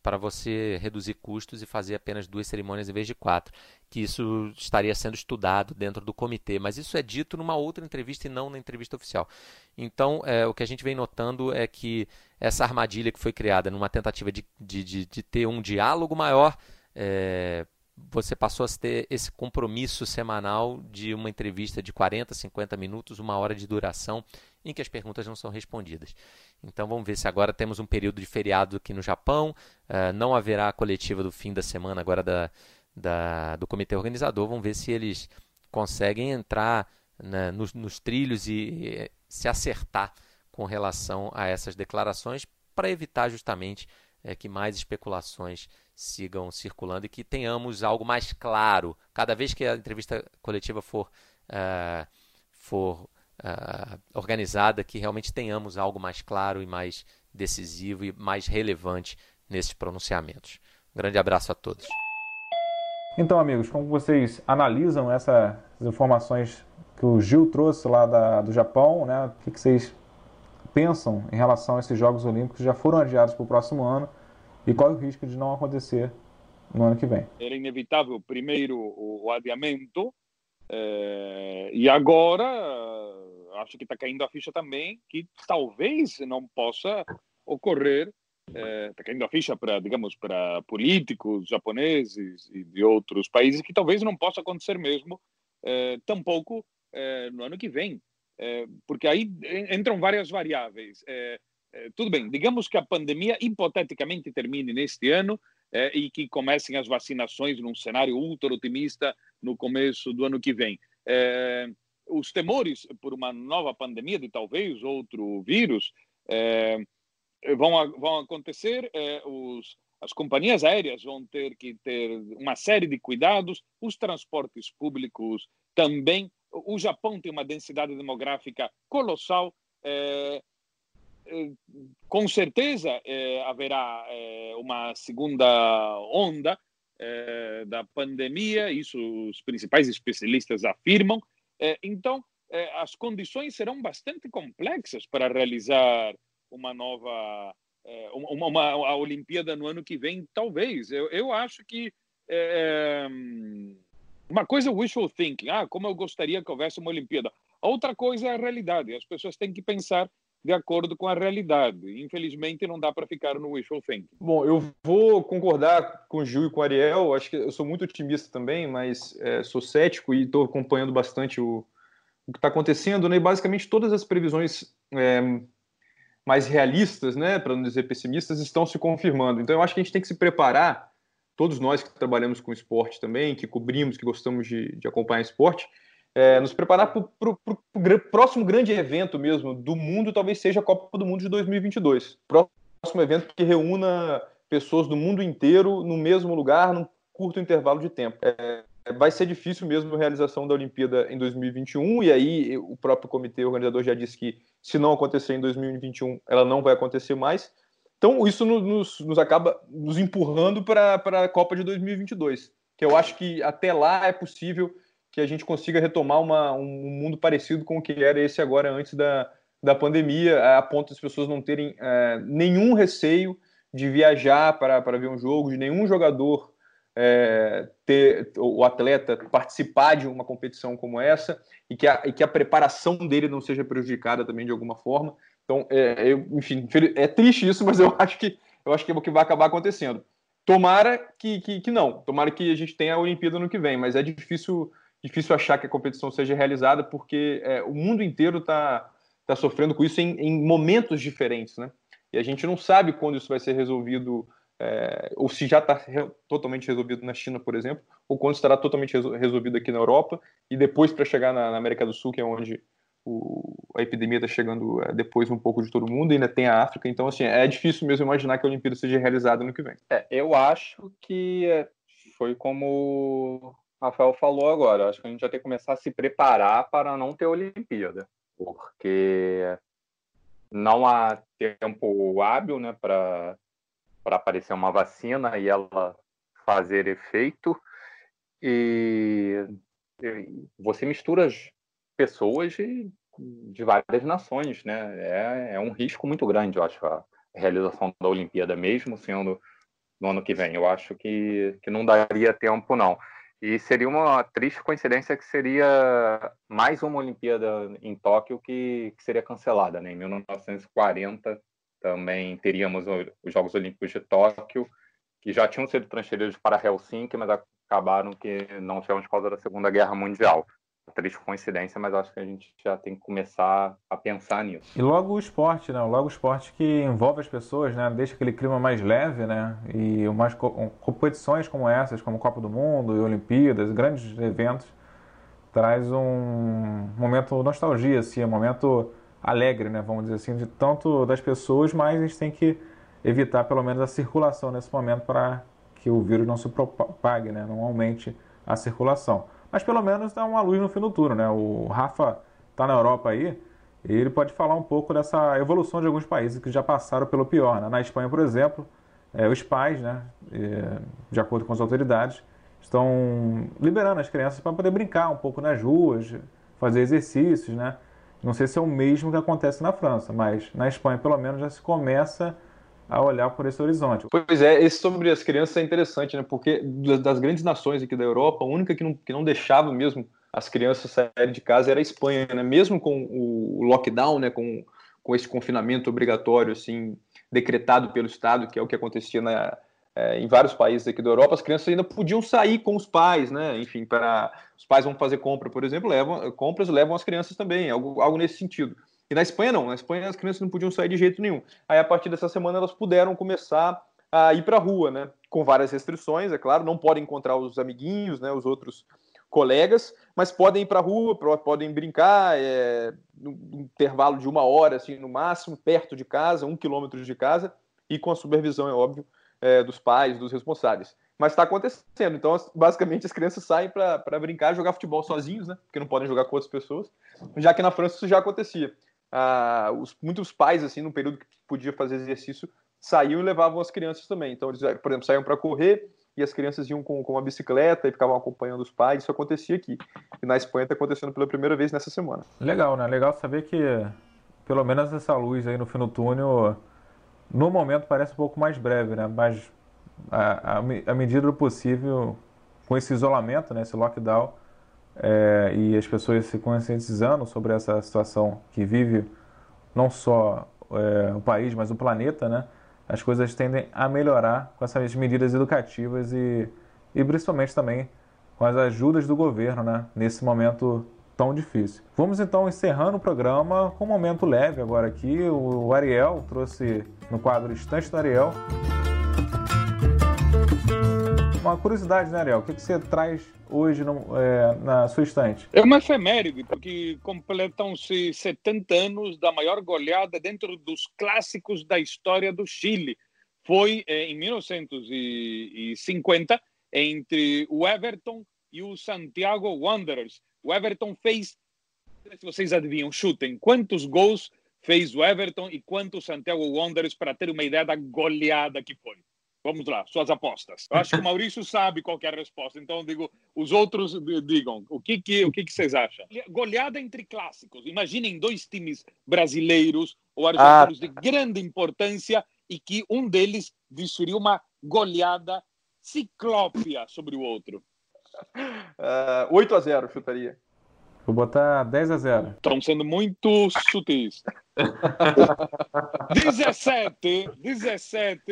para você reduzir custos e fazer apenas duas cerimônias em vez de quatro, que isso estaria sendo estudado dentro do comitê, mas isso é dito numa outra entrevista e não na entrevista oficial. Então, é, o que a gente vem notando é que essa armadilha que foi criada numa tentativa de, de, de, de ter um diálogo maior, é, você passou a ter esse compromisso semanal de uma entrevista de 40, 50 minutos, uma hora de duração, em que as perguntas não são respondidas. Então vamos ver se agora temos um período de feriado aqui no Japão, uh, não haverá a coletiva do fim da semana agora da, da, do comitê organizador, vamos ver se eles conseguem entrar né, nos, nos, trilhos e, e se acertar com relação a essas declarações para evitar justamente é, que mais especulações sigam circulando e que tenhamos algo mais claro. Cada vez que a entrevista coletiva for, uh, for uh, organizada, que realmente tenhamos algo mais claro e mais decisivo e mais relevante nesses pronunciamentos. Um grande abraço a todos. Então, amigos, como vocês analisam essas informações que o Gil trouxe lá da, do Japão, né? O que, que vocês pensam em relação a esses Jogos Olímpicos que já foram adiados para o próximo ano e qual é o risco de não acontecer no ano que vem? Era inevitável, primeiro, o, adiamento, eh, e agora acho que está caindo a ficha também que talvez não possa ocorrer está eh, caindo a ficha para digamos para políticos japoneses e de outros países que talvez não possa acontecer mesmo eh, tampouco eh, no ano que vem é, porque aí entram várias variáveis. É, é, tudo bem, digamos que a pandemia hipoteticamente termine neste ano é, e que comecem as vacinações num cenário ultra otimista no começo do ano que vem. É, os temores por uma nova pandemia de talvez outro vírus é, vão, vão acontecer, os, as companhias aéreas vão ter que ter uma série de cuidados, os transportes públicos também o Japão tem uma densidade demográfica colossal. Com certeza é, haverá é, uma segunda onda é, da pandemia, isso os principais especialistas afirmam. Então, as condições serão bastante complexas para realizar uma nova uma, uma, a Olimpíada no ano que vem, talvez. Eu, eu acho que uma coisa é wishful thinking, ah, como eu gostaria que houvesse uma Olimpíada. Outra coisa é a realidade. As pessoas têm que pensar de acordo com a realidade. Infelizmente, não dá para ficar no wishful thinking. Bom, eu vou concordar com o Gil e com o Ariel. Acho que eu sou muito otimista também, mas é, sou cético e estou acompanhando bastante o, o que está acontecendo. Né? E basicamente todas as previsões é, mais realistas, né, para não dizer pessimistas, estão se confirmando. Então, eu acho que a gente tem que se preparar todos nós que trabalhamos com esporte também, que cobrimos, que gostamos de, de acompanhar esporte, é, nos preparar para o próximo grande evento mesmo do mundo, talvez seja a Copa do Mundo de 2022. Próximo evento que reúna pessoas do mundo inteiro no mesmo lugar, num curto intervalo de tempo. É, vai ser difícil mesmo a realização da Olimpíada em 2021, e aí o próprio comitê organizador já disse que se não acontecer em 2021, ela não vai acontecer mais. Então, isso nos, nos acaba nos empurrando para a Copa de 2022, que eu acho que até lá é possível que a gente consiga retomar uma, um mundo parecido com o que era esse agora antes da, da pandemia, a ponto das pessoas não terem é, nenhum receio de viajar para, para ver um jogo, de nenhum jogador é, ter o atleta participar de uma competição como essa e que, a, e que a preparação dele não seja prejudicada também de alguma forma. Então, é, eu, enfim, é triste isso, mas eu *laughs* acho que eu acho que é o que vai acabar acontecendo. Tomara que, que, que não, tomara que a gente tenha a Olimpíada no que vem, mas é difícil difícil achar que a competição seja realizada porque é, o mundo inteiro está tá sofrendo com isso em, em, momentos diferentes, né? E a gente não sabe quando isso vai ser resolvido, é, ou se já está re totalmente resolvido na China, por exemplo, ou quando estará totalmente resolvido aqui na Europa, e depois para chegar na, na América do Sul, que é onde o, a epidemia está chegando é, depois um pouco de todo mundo, ainda tem a África, então assim, é difícil mesmo imaginar que a Olimpíada seja realizada no que vem. É, eu acho que é, foi como Rafael falou agora, acho que a gente já tem que começar a se preparar para não ter Olimpíada, porque não há tempo hábil né, para aparecer uma vacina e ela fazer efeito, e você mistura pessoas de, de várias nações, né? É, é um risco muito grande, eu acho, a realização da Olimpíada, mesmo sendo no ano que vem. Eu acho que, que não daria tempo, não. E seria uma triste coincidência que seria mais uma Olimpíada em Tóquio que, que seria cancelada. Né? Em 1940 também teríamos os Jogos Olímpicos de Tóquio, que já tinham sido transferidos para Helsinki, mas acabaram que não tivemos por causa da Segunda Guerra Mundial triste coincidência, mas acho que a gente já tem que começar a pensar nisso. E logo o esporte, né? Logo o esporte que envolve as pessoas, né? Deixa aquele clima mais leve, né? E umas competições como essas, como Copa do Mundo e Olimpíadas, grandes eventos, traz um momento nostalgia, assim, um momento alegre, né? Vamos dizer assim, de tanto das pessoas, mas a gente tem que evitar pelo menos a circulação nesse momento para que o vírus não se propague, né? Não aumente a circulação mas pelo menos dá uma luz no fim do túnel, né? O Rafa está na Europa aí, e ele pode falar um pouco dessa evolução de alguns países que já passaram pelo pior. Né? Na Espanha, por exemplo, é, os pais, né, é, de acordo com as autoridades, estão liberando as crianças para poder brincar um pouco nas ruas, fazer exercícios, né? Não sei se é o mesmo que acontece na França, mas na Espanha, pelo menos, já se começa a olhar por esse horizonte. Pois é, esse sobre as crianças é interessante, né? Porque das grandes nações aqui da Europa, a única que não, que não deixava mesmo as crianças saírem de casa era a Espanha, né? Mesmo com o lockdown, né? Com, com esse confinamento obrigatório, assim, decretado pelo Estado, que é o que acontecia na, é, em vários países aqui da Europa, as crianças ainda podiam sair com os pais, né? Enfim, para os pais vão fazer compra, por exemplo, levam compras levam as crianças também, algo, algo nesse sentido. E na Espanha não, na Espanha as crianças não podiam sair de jeito nenhum. Aí a partir dessa semana elas puderam começar a ir para a rua, né? Com várias restrições, é claro, não podem encontrar os amiguinhos, né? Os outros colegas, mas podem ir para a rua, podem brincar, é, no intervalo de uma hora, assim, no máximo, perto de casa, um quilômetro de casa, e com a supervisão, é óbvio, é, dos pais, dos responsáveis. Mas está acontecendo. Então, basicamente, as crianças saem para brincar, jogar futebol sozinhos, né? Porque não podem jogar com outras pessoas. Já que na França isso já acontecia ah, os, muitos pais, assim, no período que podia fazer exercício, saíam e levavam as crianças também. Então, eles, por exemplo, saíam para correr e as crianças iam com, com uma bicicleta e ficavam acompanhando os pais. Isso acontecia aqui. E na Espanha está acontecendo pela primeira vez nessa semana. Legal, né? Legal saber que, pelo menos essa luz aí no fim do túnel, no momento parece um pouco mais breve, né? Mas à medida do possível, com esse isolamento, né? Esse lockdown, é, e as pessoas se conscientizando sobre essa situação que vive não só é, o país, mas o planeta, né? As coisas tendem a melhorar com essas medidas educativas e, e principalmente também com as ajudas do governo, né? Nesse momento tão difícil. Vamos então encerrando o programa com um momento leve agora aqui. O Ariel trouxe no quadro Estante do Ariel uma curiosidade, né, Ariel? O que, que você traz hoje no, é, na sua estante? É uma efeméride, porque completam-se 70 anos da maior goleada dentro dos clássicos da história do Chile. Foi é, em 1950 entre o Everton e o Santiago Wanderers. O Everton fez, se vocês adivinham, chutem, quantos gols fez o Everton e quantos Santiago Wanderers para ter uma ideia da goleada que foi? Vamos lá, suas apostas. Eu acho que o Maurício sabe qual é a resposta, então digo, os outros digam, o que que, o que, que vocês acham? Goleada entre clássicos. Imaginem dois times brasileiros ou argentinos ah. de grande importância e que um deles desferiu uma goleada ciclópia sobre o outro. *laughs* Uh, 8 a 0, chutaria. Vou botar 10 a 0. Estão sendo muito sutis. *laughs* 17, 17.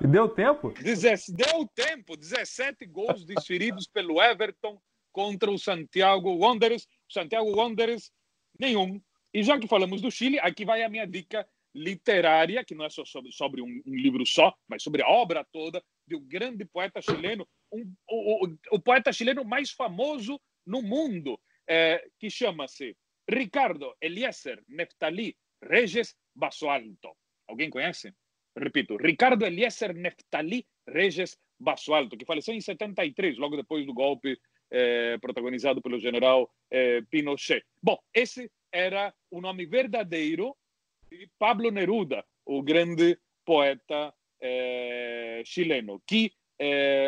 E deu tempo? Deu tempo. 17 gols desferidos pelo Everton contra o Santiago Wanderers. Santiago Wanderers, nenhum. E já que falamos do Chile, aqui vai a minha dica literária, que não é só sobre, sobre um, um, livro só, mas sobre a obra toda de um grande poeta chileno, um, o, o, o poeta chileno mais famoso no mundo é, que chama-se Ricardo Eliezer Neftali Regis Basualto. Alguém conhece? Repito, Ricardo Eliezer Neftali Regis Basualto, que faleceu em 73, logo depois do golpe eh, protagonizado pelo general eh, Pinochet. Bom, esse era o nome verdadeiro de Pablo Neruda, o grande poeta eh, chileno, que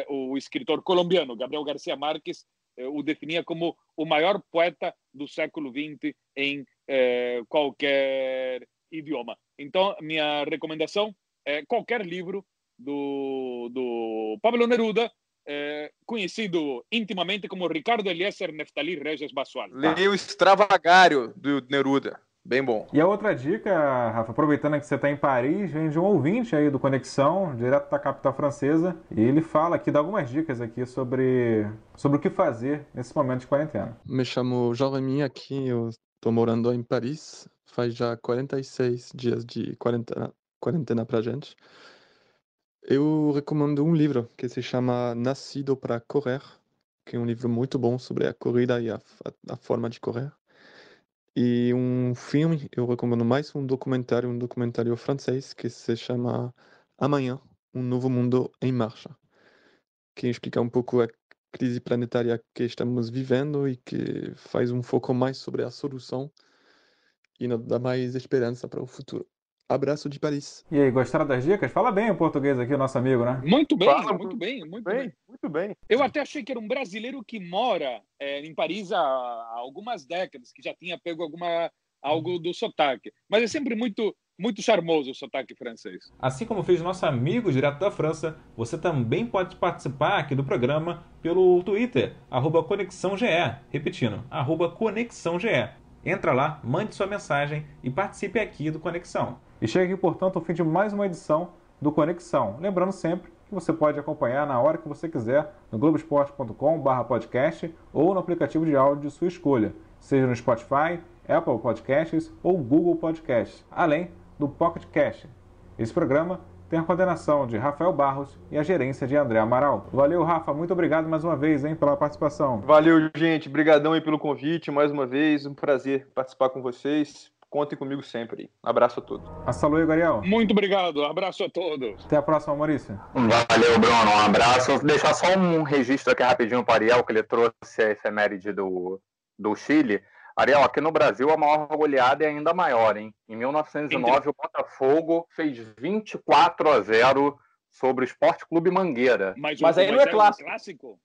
o escritor colombiano Gabriel García Márquez o definia como o maior poeta do século XX em eh, qualquer idioma. Então, minha recomendação é qualquer livro do, do Pablo Neruda, é, conhecido intimamente como Ricardo Eliezer Neftali Regis Basual. Leia o Extravagário do Neruda. Bem bom. E a outra dica, Rafa, aproveitando que você está em Paris, vem de um ouvinte aí do Conexão, direto da capital francesa, e ele fala aqui, dá algumas dicas aqui sobre, sobre o que fazer nesse momento de quarentena. Me chamo Jeremy aqui, eu estou morando em Paris, faz já 46 dias de quarentena, quarentena pra gente. Eu recomendo um livro que se chama Nascido para Correr, que é um livro muito bom sobre a corrida e a, a, a forma de correr. E um filme, eu recomendo mais um documentário, um documentário francês que se chama Amanhã, um novo mundo em marcha, que explica um pouco a crise planetária que estamos vivendo e que faz um foco mais sobre a solução e nos dá mais esperança para o futuro. Abraço de Paris. E aí, gostaram das dicas? Fala bem o português aqui, o nosso amigo, né? Muito bem, Fala, muito bem, muito bem, bem, Muito bem. Eu até achei que era um brasileiro que mora é, em Paris há, há, algumas décadas, que já tinha pego alguma algo do sotaque. Mas é sempre muito muito charmoso o sotaque francês. Assim como fez nosso amigo direto da França, você também pode participar aqui do programa pelo Twitter, arroba ConexãoGE. Repetindo, arroba ConexãoGE. Entra lá, mande sua mensagem e participe aqui do Conexão. E chega aqui, portanto, ao fim de mais uma edição do Conexão. Lembrando sempre que você pode acompanhar na hora que você quiser no globesport.com/podcast ou no aplicativo de áudio de sua escolha, seja no Spotify, Apple Podcasts ou Google Podcasts, além do Pocket Cast. Esse programa tem a coordenação de Rafael Barros e a gerência de André Amaral. Valeu, Rafa, muito obrigado mais uma vez, hein, pela participação. Valeu, gente, brigadão aí pelo convite, mais uma vez, um prazer participar com vocês. Contem comigo sempre. Abraço a todos. Hasta luego, Ariel. Muito obrigado. Abraço a todos. Até a próxima, Maurício. Valeu, Bruno. Um abraço. Vou deixar só um registro aqui rapidinho para Ariel, que ele trouxe a efeméride do, do Chile. Ariel, aqui no Brasil a maior goleada é ainda maior, hein? Em 1909, o Botafogo fez 24 a 0 sobre o Esporte Clube Mangueira. Mas, mas aí não é clássico. clássico?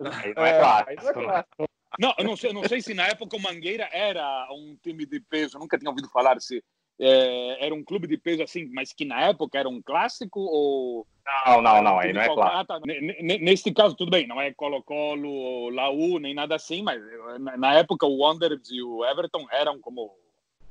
Aí não é, é clássico. Não é clássico. Não, eu não sei, não sei se na época o Mangueira era um time de peso, nunca tinha ouvido falar se é, era um clube de peso assim, mas que na época era um clássico ou. Não, não, não, aí não é claro. Ah, tá. Neste caso, tudo bem, não é Colo-Colo, Laú, nem nada assim, mas na época o Wanderers e o Everton eram como.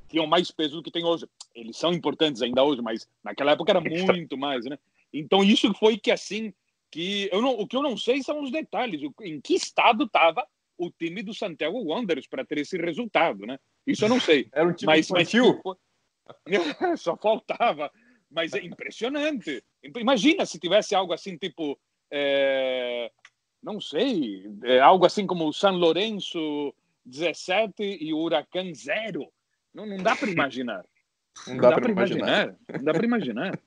tinham mais peso do que tem hoje. Eles são importantes ainda hoje, mas naquela época era muito mais, né? Então isso foi que assim. que eu não, O que eu não sei são os detalhes, em que estado estava o time do Santiago Wanderers para ter esse resultado, né? Isso eu não sei. *laughs* Era um time mas, infantil? Mas, *laughs* só faltava. Mas é impressionante. Imagina se tivesse algo assim, tipo... É, não sei, é algo assim como o San Lourenço 17 e o Huracan 0. Não, não dá para *laughs* imaginar. Não, não dá, dá para imaginar. imaginar. Não dá para imaginar.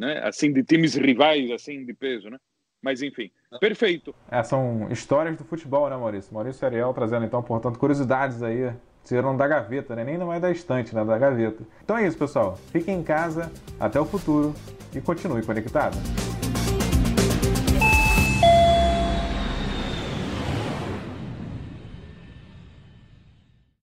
né? Assim, de times rivais, assim, de peso, né? Mas enfim, perfeito. É, são histórias do futebol, né, Maurício? Maurício Ariel trazendo então, portanto, curiosidades aí. Tiram da gaveta, né? Nem não é da estante, né? Da gaveta. Então é isso, pessoal. Fiquem em casa, até o futuro e continue conectado.